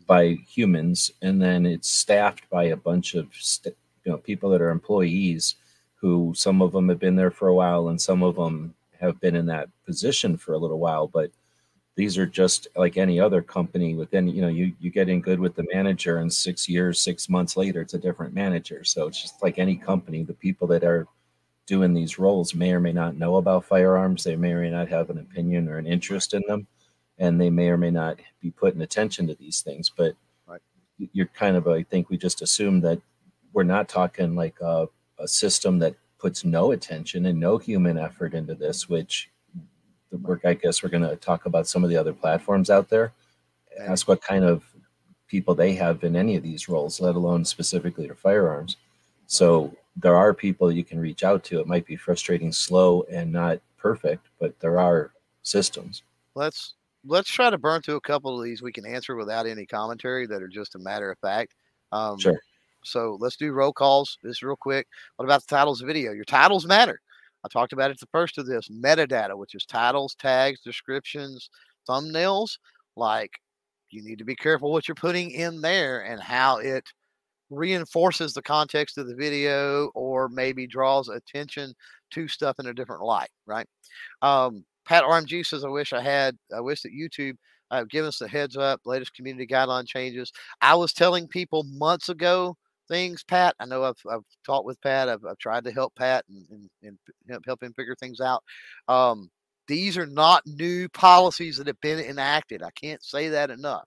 by humans, and then it's staffed by a bunch of st- you know people that are employees who some of them have been there for a while, and some of them have been in that position for a little while, but these are just like any other company within you know you you get in good with the manager and six years six months later it's a different manager. So it's just like any company the people that are doing these roles may or may not know about firearms. They may or may not have an opinion or an interest in them and they may or may not be putting attention to these things. But right. you're kind of I think we just assume that we're not talking like a, a system that puts no attention and no human effort into this, which the work I guess we're going to talk about some of the other platforms out there. Ask what kind of people they have in any of these roles, let alone specifically to firearms. So there are people you can reach out to. It might be frustrating, slow, and not perfect, but there are systems. Let's let's try to burn through a couple of these we can answer without any commentary that are just a matter of fact. Um, sure. So let's do roll calls just real quick. What about the titles of video? Your titles matter. I talked about it the first of this metadata, which is titles, tags, descriptions, thumbnails. Like you need to be careful what you're putting in there and how it reinforces the context of the video or maybe draws attention to stuff in a different light, right? Um, Pat RMG says, I wish I had, I wish that YouTube uh, given us the heads up, latest community guideline changes. I was telling people months ago things, Pat. I know I've, I've talked with Pat. I've, I've tried to help Pat and, and, and help him figure things out. Um, these are not new policies that have been enacted. I can't say that enough.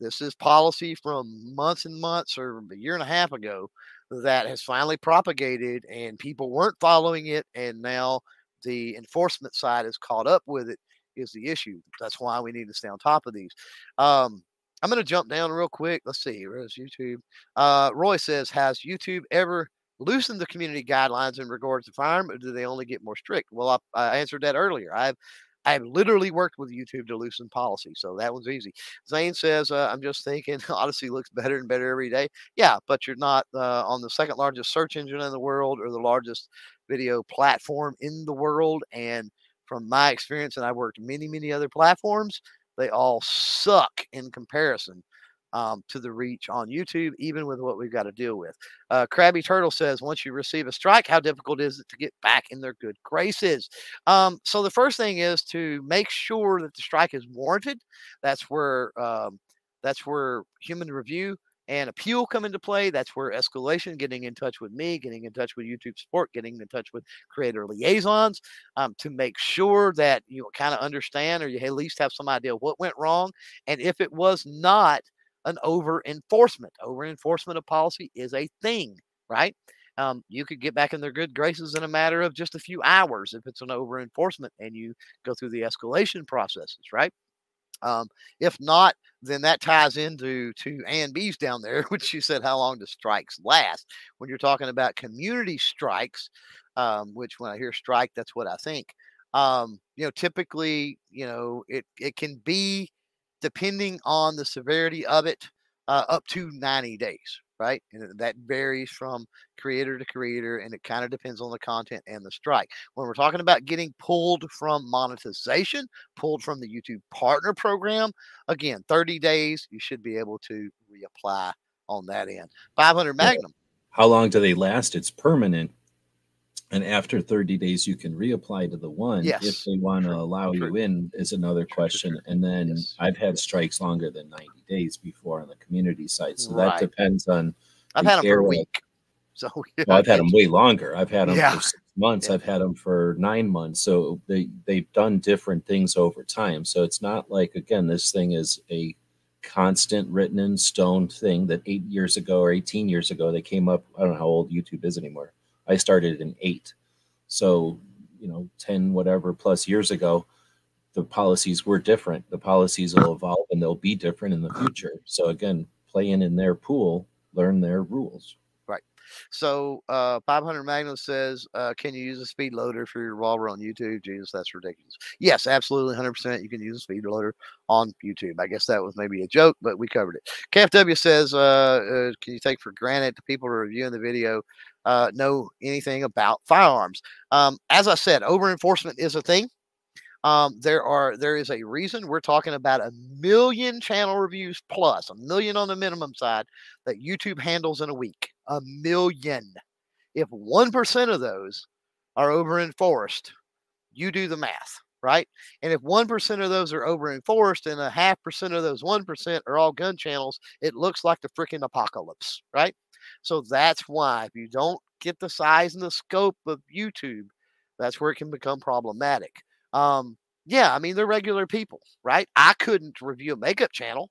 This is policy from months and months or a year and a half ago that has finally propagated and people weren't following it. And now the enforcement side is caught up with it is the issue. That's why we need to stay on top of these. Um, I'm going to jump down real quick. Let's see. Where's YouTube? Uh, Roy says, has YouTube ever loosened the community guidelines in regards to firearm, or do they only get more strict? Well, I, I answered that earlier. I've I've literally worked with YouTube to loosen policy, so that one's easy. Zane says, uh, "I'm just thinking, <laughs> Odysee looks better and better every day." Yeah, but you're not uh, on the second largest search engine in the world or the largest video platform in the world. And from my experience, and I've worked many, many other platforms, they all suck in comparison um, to the reach on YouTube, even with what we've got to deal with. Uh, Krabby Turtle says, once you receive a strike, how difficult is it to get back in their good graces? Um, so the first thing is to make sure that the strike is warranted. That's where um, that's where human review and appeal come into play. That's where escalation, getting in touch with me, getting in touch with YouTube support, getting in touch with creator liaisons um, to make sure that you kind of understand or you at least have some idea what went wrong. And if it was not an over enforcement, over enforcement of policy is a thing, right? Um, you could get back in their good graces in a matter of just a few hours if it's an over enforcement and you go through the escalation processes, right? Um, if not, then that ties into to Ann B's down there, <laughs> which she said, how long do strikes last? When you're talking about community strikes, um, which when I hear strike, that's what I think. Um, you know, typically, you know, it it can be depending on the severity of it, uh, up to 90 days, right? And that varies from creator to creator, and it kind of depends on the content and the strike. When we're talking about getting pulled from monetization, pulled from the YouTube partner program, again, 30 days, you should be able to reapply on that end. 500 Magnum. How long do they last? It's permanent. And after 30 days, you can reapply to the one. Yes. If they want to allow True. you in, is another question. And then yes. I've had strikes longer than 90 days before on the community side. So right. that depends on. I've had them for a week. <laughs> So yeah, well, I've had them way longer. I've had them yeah. for six months. Yeah. I've had them for nine months. So they they've done different things over time. So it's not like again, this thing is a constant written in stone thing that eight years ago or 18 years ago they came up. I don't know how old YouTube is anymore. I started in eight. So, you know, 10 whatever plus years ago, the policies were different. The policies will evolve and they'll be different in the future. So again, playing in their pool, learn their rules. So uh 500 Magnum says, uh, can you use a speed loader for your revolver on YouTube? Jesus, that's ridiculous. Yes, absolutely 100% you can use a speed loader on YouTube. I guess that was maybe a joke, but we covered it. KFW says, uh, uh, can you take for granted the people reviewing the video uh, know anything about firearms. Um, as I said, over enforcement is a thing. Um, there are there is a reason we're talking about a million channel reviews plus a million on the minimum side that YouTube handles in a week. A million. If one percent of those are over enforced, you do the math, right? And if one percent of those are over enforced and a half percent of those one percent are all gun channels, it looks like the freaking apocalypse, right? So that's why if you don't get the size and the scope of YouTube, that's where it can become problematic. Um, yeah, I mean, they're regular people, right? I couldn't review a makeup channel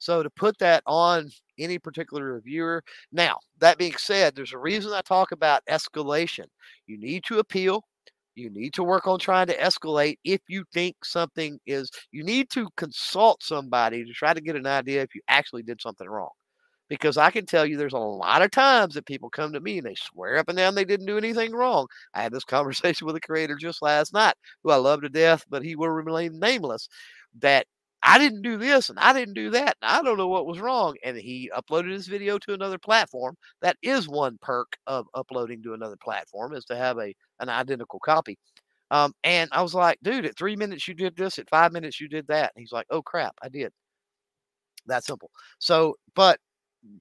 So to put that on any particular reviewer. Now, that being said, there's a reason I talk about escalation. You need to appeal. You need to work on trying to escalate if you think something is, you need to consult somebody to try to get an idea if you actually did something wrong. Because I can tell you there's a lot of times that people come to me and they swear up and down they didn't do anything wrong. I had this <laughs> conversation with a creator just last night who I love to death, but he will remain nameless. That I didn't do this and I didn't do that. And I don't know what was wrong. And he uploaded his video to another platform. That is one perk of uploading to another platform is to have a an identical copy. Um, and I was like, dude, at three minutes you did this, at five minutes you did that. And he's like, oh crap, I did. That simple. So, but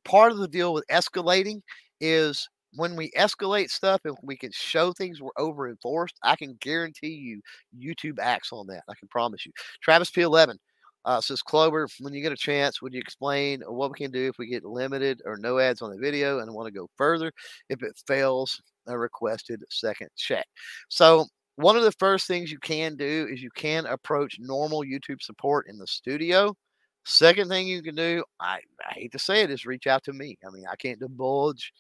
part of the deal with escalating is when we escalate stuff and we can show things were over enforced, I can guarantee you YouTube acts on that. I can promise you. Travis P11, uh, says Clover, when you get a chance, would you explain what we can do if we get limited or no ads on the video and want to go further if it fails a requested second check? So, one of the first things you can do is you can approach normal YouTube support in the studio. Second thing you can do, I, I hate to say it, is reach out to me. I mean, I can't divulge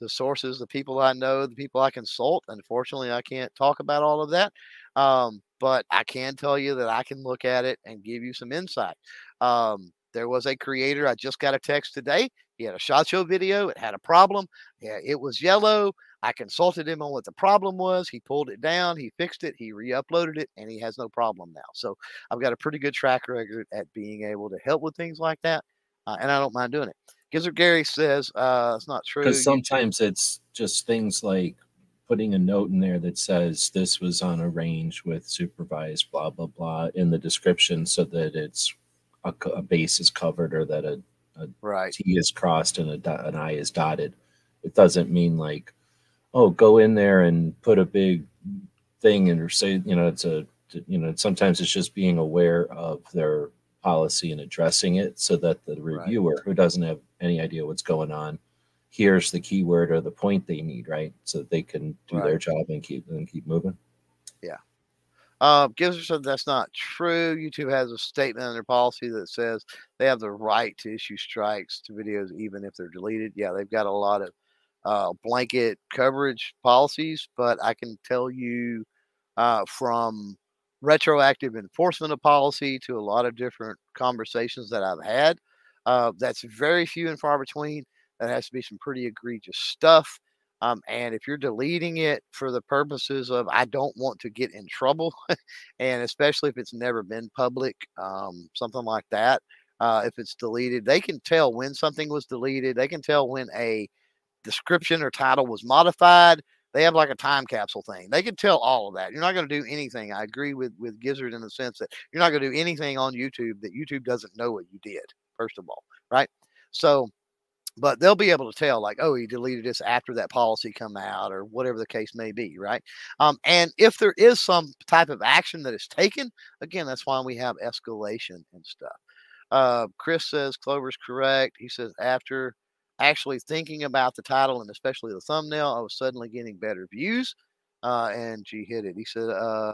the sources, the people I know, the people I consult. Unfortunately, I can't talk about all of that. Um, but I can tell you that I can look at it and give you some insight. Um, there was a creator, I just got a text today. He had a shot show video, it had a problem. Yeah, it was yellow. I consulted him on what the problem was. He pulled it down, he fixed it, he re uploaded it, and he has no problem now. So I've got a pretty good track record at being able to help with things like that. Uh, and I don't mind doing it. Gizzard Gary says uh, it's not true. Because sometimes it's just things like putting a note in there that says this was on a range with supervised blah blah blah in the description so that it's a, a base is covered or that a, a right. T is crossed and a, an I is dotted. It doesn't mean like, oh, go in there and put a big thing and say, you know, it's a, you know, sometimes it's just being aware of their policy and addressing it so that the reviewer right. who doesn't have any idea what's going on hears the keyword or the point they need, right? So that they can do right. their job and keep and keep moving. Yeah. Uh, Gibbs said that's not true. YouTube has a statement in their policy that says they have the right to issue strikes to videos even if they're deleted. Yeah, they've got a lot of uh, blanket coverage policies, but I can tell you uh, from retroactive enforcement of policy to a lot of different conversations that I've had. Uh, that's very few and far between. That has to be some pretty egregious stuff. Um, and if you're deleting it for the purposes of I don't want to get in trouble, <laughs> and especially if it's never been public, um, something like that, uh, if it's deleted, they can tell when something was deleted. They can tell when a description or title was modified. They have like a time capsule thing. They can tell all of that. You're not going to do anything. I agree with with Gizzard in the sense that you're not going to do anything on YouTube that YouTube doesn't know what you did. First of all, right? So but they'll be able to tell like oh he deleted this after that policy come out or whatever the case may be right um, and if there is some type of action that is taken again that's why we have escalation and stuff uh, chris says clover's correct he says after actually thinking about the title and especially the thumbnail i was suddenly getting better views uh, and she hit it he said uh,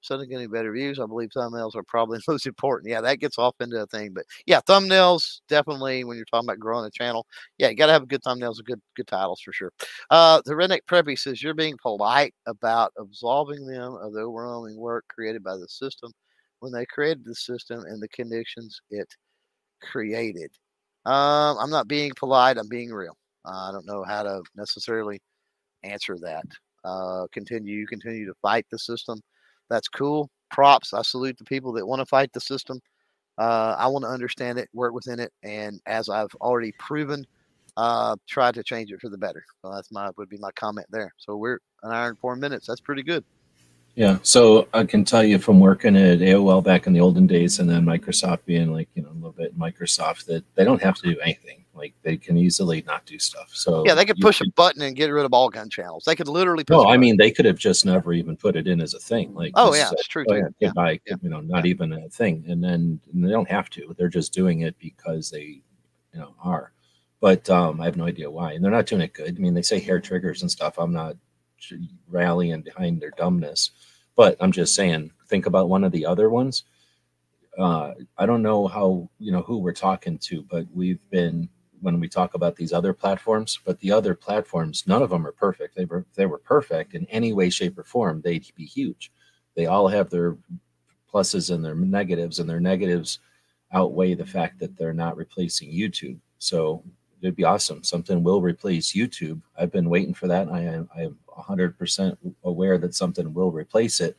Suddenly getting better views. I believe thumbnails are probably <laughs> most important. Yeah, that gets off into a thing. But yeah, thumbnails definitely when you're talking about growing a channel. Yeah, you gotta have good thumbnails and good good titles for sure. Uh the redneck preppy says you're being polite about absolving them of the overwhelming work created by the system when they created the system and the conditions it created. Um, I'm not being polite, I'm being real. Uh, I don't know how to necessarily answer that. Uh, continue, continue to fight the system that's cool. Props. I salute the people that want to fight the system. Uh, I want to understand it, work within it, and as I've already proven, uh, try to change it for the better. That's my would be my comment there. So we're an hour and four minutes. That's pretty good. Yeah. So I can tell you from working at AOL back in the olden days, and then Microsoft being like you know a little bit Microsoft that they don't have to do anything. Like they can easily not do stuff. So yeah, they could push could, a button and get rid of all gun channels. They could literally. no, I mean they could have just never even put it in as a thing. Like oh yeah, it's true. Oh, yeah. By, yeah. you know, not yeah. even a thing, and then and they don't have to. They're just doing it because they, you know, are. But um, I have no idea why, and they're not doing it good. I mean, they say hair triggers and stuff. I'm not rallying behind their dumbness, but I'm just saying. Think about one of the other ones uh, I don't know how you know who we're talking to, but we've been when we talk about these other platforms, but the other platforms, none of them are perfect. They were they were perfect in any way, shape, or form, they'd be huge. They all have their pluses and their negatives, and their negatives outweigh the fact that they're not replacing YouTube. So it'd be awesome. Something will replace YouTube. I've been waiting for that. I am I am 100% aware that something will replace it.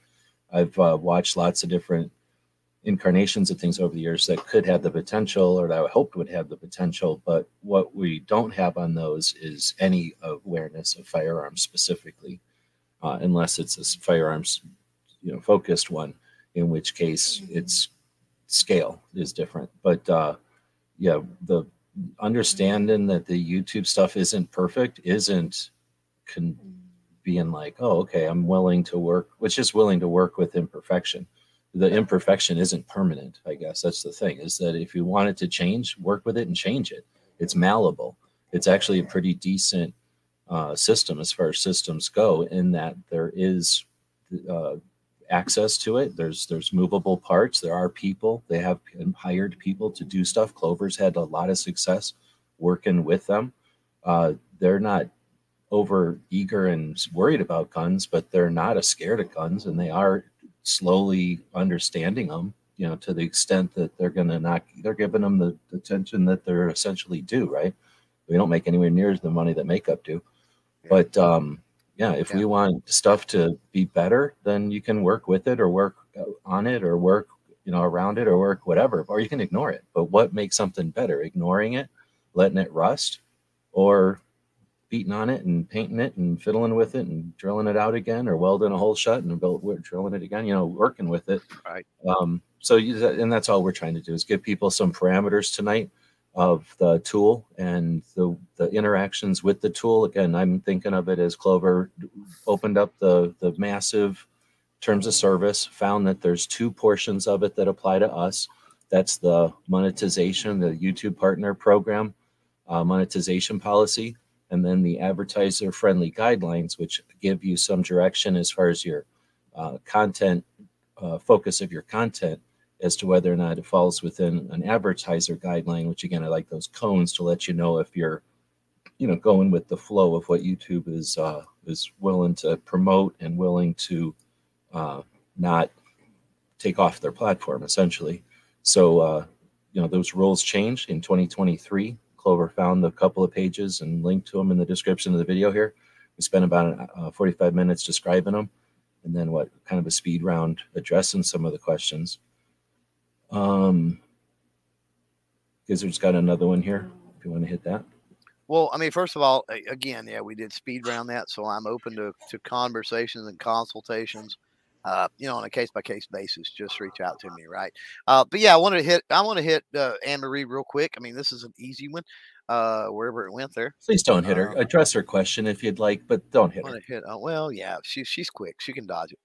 I've uh, watched lots of different incarnations of things over the years that could have the potential or that I hoped would have the potential. But what we don't have on those is any awareness of firearms specifically, uh, unless it's a firearms you know focused one, in which case mm-hmm. its scale is different. But uh, yeah, the understanding that the YouTube stuff isn't perfect isn't con- mm-hmm. being like, oh, okay, I'm willing to work, which is willing to work with imperfection. The imperfection isn't permanent i guess. That's the thing is that if you want it to change work with it and change it. It's malleable. It's actually a pretty decent uh, system as far as systems go in that there is uh, access to it. There's there's movable parts. There are people. They have hired people to do stuff. Clover's had a lot of success working with them. Uh, they're not over eager and worried about guns but they're not as scared of guns and they are slowly understanding them, you know, to the extent that they're going to not, they're giving them the, the attention that they're essentially due, right? We don't make anywhere near the money that makeup do. But um, yeah, if yeah. we want stuff to be better, then you can work with it or work uh, on it or work, you know, around it or work whatever, or you can ignore it. But what makes something better? Ignoring it, letting it rust, or beating on it and painting it and fiddling with it and drilling it out again or welding a hole shut and build, drilling it again, you know, working with it. Right. Um, so, you, and that's all we're trying to do is give people some parameters tonight of the tool and the, the interactions with the tool. Again, I'm thinking of it as Clover opened up the, the massive terms of service, found that there's two portions of it that apply to us. That's the monetization, the YouTube partner program, uh, monetization policy and then the advertiser friendly guidelines, which give you some direction as far as your uh, content uh, focus of your content as to whether or not it falls within an advertiser guideline, which again, I like those cones to let you know if you're, you know, going with the flow of what YouTube is uh, is willing to promote and willing to uh, not take off their platform, essentially. So, uh, you know, those rules changed in 2023 Clover found a couple of pages and linked to them in the description of the video here. We spent about uh, 45 minutes describing them and then what kind of a speed round addressing some of the questions. Um, Gizzard's got another one here if you want to hit that. Well, I mean, first of all, again, yeah, we did speed round that, so I'm open to, to conversations and consultations uh, you know, on a case by case basis, just reach out to me, right? Uh, but yeah, I want to hit, I want to hit uh, Anne Marie real quick. I mean, this is an easy one, uh, wherever it went there. Please don't hit her. Address her question if you'd like, but don't hit her. Hit, uh, well, yeah, she's she's quick. She can dodge it.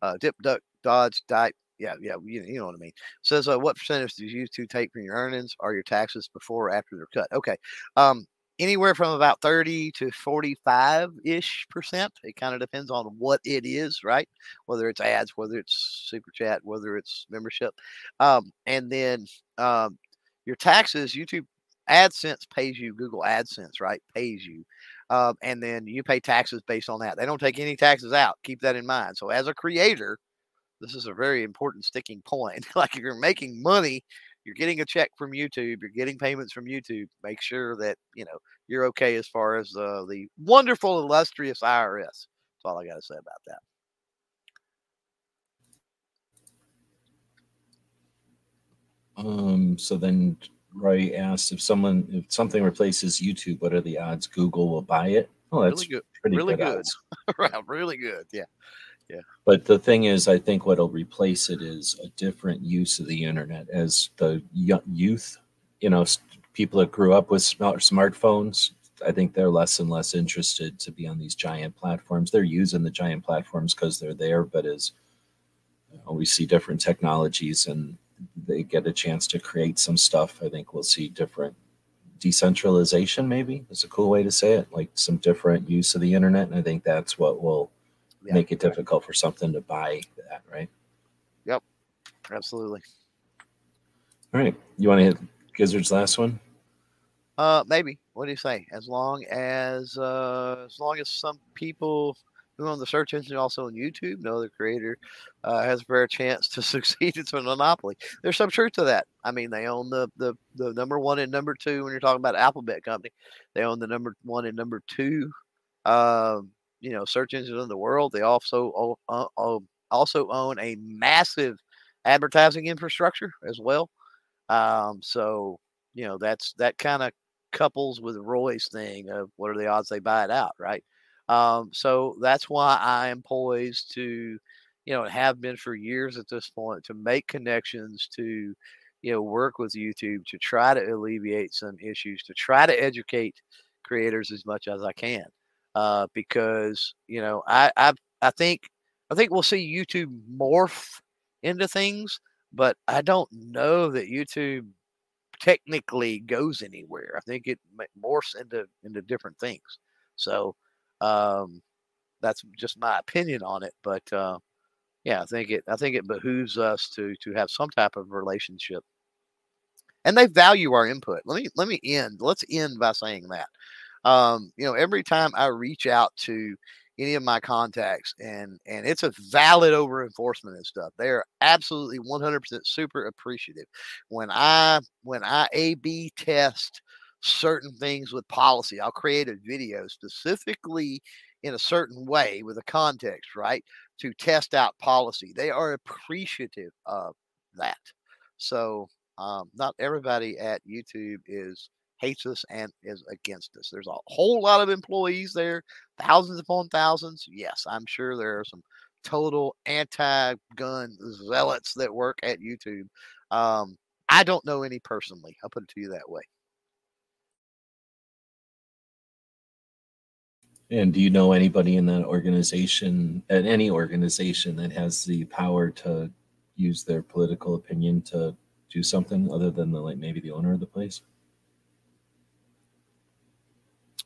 Uh, dip, duck, dodge, dive. Yeah, yeah, you, you know what I mean. Says, uh, what percentage do you to take from your earnings or your taxes before or after they're cut? Okay. Um, anywhere from about 30 to 45 ish percent. It kind of depends on what it is, right? Whether it's ads, whether it's super chat, whether it's membership. Um, and then um, your taxes, YouTube AdSense pays you, Google AdSense, right? Pays you. Um, and then you pay taxes based on that. They don't take any taxes out. Keep that in mind. So, as a creator, this is a very important sticking point. <laughs> like if you're making money you're getting a check from YouTube, you're getting payments from YouTube. Make sure that you know you're okay as far as uh, the wonderful, illustrious IRS. That's all I got to say about that. Um. So then, Roy asked if someone, if something replaces YouTube, what are the odds Google will buy it? Oh, that's really good. Pretty really good. good. <laughs> right, really good. Yeah. But the thing is, I think what'll replace it is a different use of the internet as the youth, you know, people that grew up with smartphones. I think they're less and less interested to be on these giant platforms. They're using the giant platforms because they're there, but as you know, we see different technologies and they get a chance to create some stuff, I think we'll see different decentralization. Maybe is a cool way to say it, like some different use of the internet. And I think that's what will yeah. make it difficult for something to buy that, right? Yep, absolutely. All right. You want to hit Gizzard's last one? Uh, maybe. What do you say? As long as uh, as long as some people who own the search engine also on YouTube know the creator uh, has a fair chance to <laughs> succeed. It's a monopoly. There's some truth to that. I mean, they own the the the number one and number two when you're talking about Alphabet company. They own the number one and number two. Um, you know, search engines in the world. They also uh, uh, also own a massive advertising infrastructure as well. Um, so you know that's that kind of couples with Roy's thing of what are the odds they buy it out, right? Um, so that's why I am poised to, you know, have been for years at this point to make connections to, you know, work with YouTube to try to alleviate some issues, to try to educate creators as much as I can, uh, because you know I I I think I think we'll see YouTube morph into things, but I don't know that YouTube technically goes anywhere. I think it morphs into into different things. So um, that's just my opinion on it. But uh, yeah, I think it I think it behooves us to to have some type of relationship. And they value our input. Let me let me end. Let's end by saying that. Um, you know, every time I reach out to any of my contacts and and it's a valid over enforcement and stuff they are absolutely 100% super appreciative. When i when i a b test certain things with policy i'll create a video specifically in a certain way with a context right to test out policy. They are appreciative of that. So um, not everybody at youtube is hates us and is against us. There's a whole lot of employees there, thousands upon thousands. Yes, I'm sure there are some total anti-gun zealots that work at YouTube. Um, I don't know any personally. I'll put it to you that way. And do you know anybody in that organization, at any organization, that has the power to use their political opinion to do something other than the like maybe the owner of the place?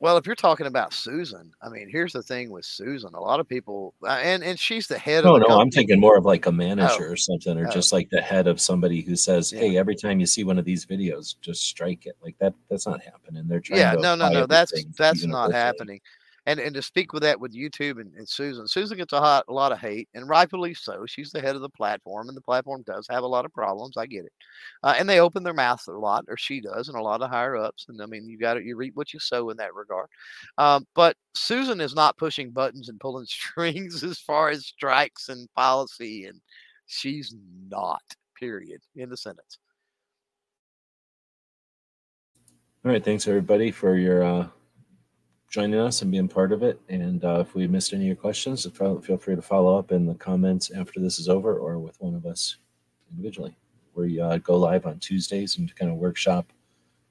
Well, if you're talking about Susan, I mean, here's the thing with Susan. A lot of people, uh, and and she's the head. No, of no, company. I'm thinking more of like a manager oh. or something, or oh. just like the head of somebody who says, Yeah. "Hey, every time you see one of these videos, just strike it." Like that. That's not happening. They're trying. Yeah, no, no, no. That's that's not happening. And and to speak with that with YouTube and, and Susan, Susan gets a, hot, a lot of hate, and rightfully so. She's the head of the platform, and the platform does have a lot of problems. I get it. Uh, and they open their mouths a lot, or she does, and a lot of higher ups. And I mean, you got to you reap what you sow in that regard. Um, but Susan is not pushing buttons and pulling <laughs> strings as far as strikes and policy, and she's not. Period. In the sentence. All right. Thanks everybody for your uh, joining us and being part of it. And uh, if we missed any of your questions, feel feel free to follow up in the comments after this is over, or with one of us individually. We uh, go live on Tuesdays and kind of workshop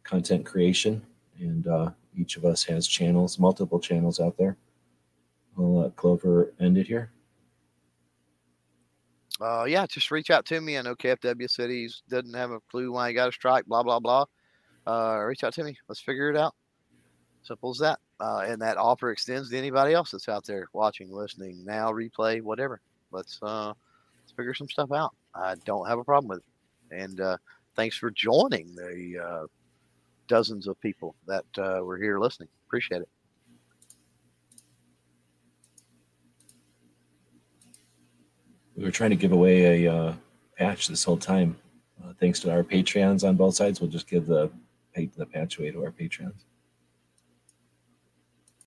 content creation, and uh, each of us has channels, multiple channels out there. I'll let Clover end it here. Uh, yeah, just reach out to me. I know KFW Cities doesn't have a clue why he got a strike, blah, blah, blah. Uh, reach out to me. Let's figure it out. Simple as that. Uh, and that offer extends to anybody else that's out there watching, listening, now, replay, whatever. Let's, uh, let's figure some stuff out. I don't have a problem with it. And uh, thanks for joining the uh, dozens of people that uh, were here listening. Appreciate it. We were trying to give away a uh, patch this whole time. Thanks to our Patreons on both sides, we'll just give the the patch away to our Patreons.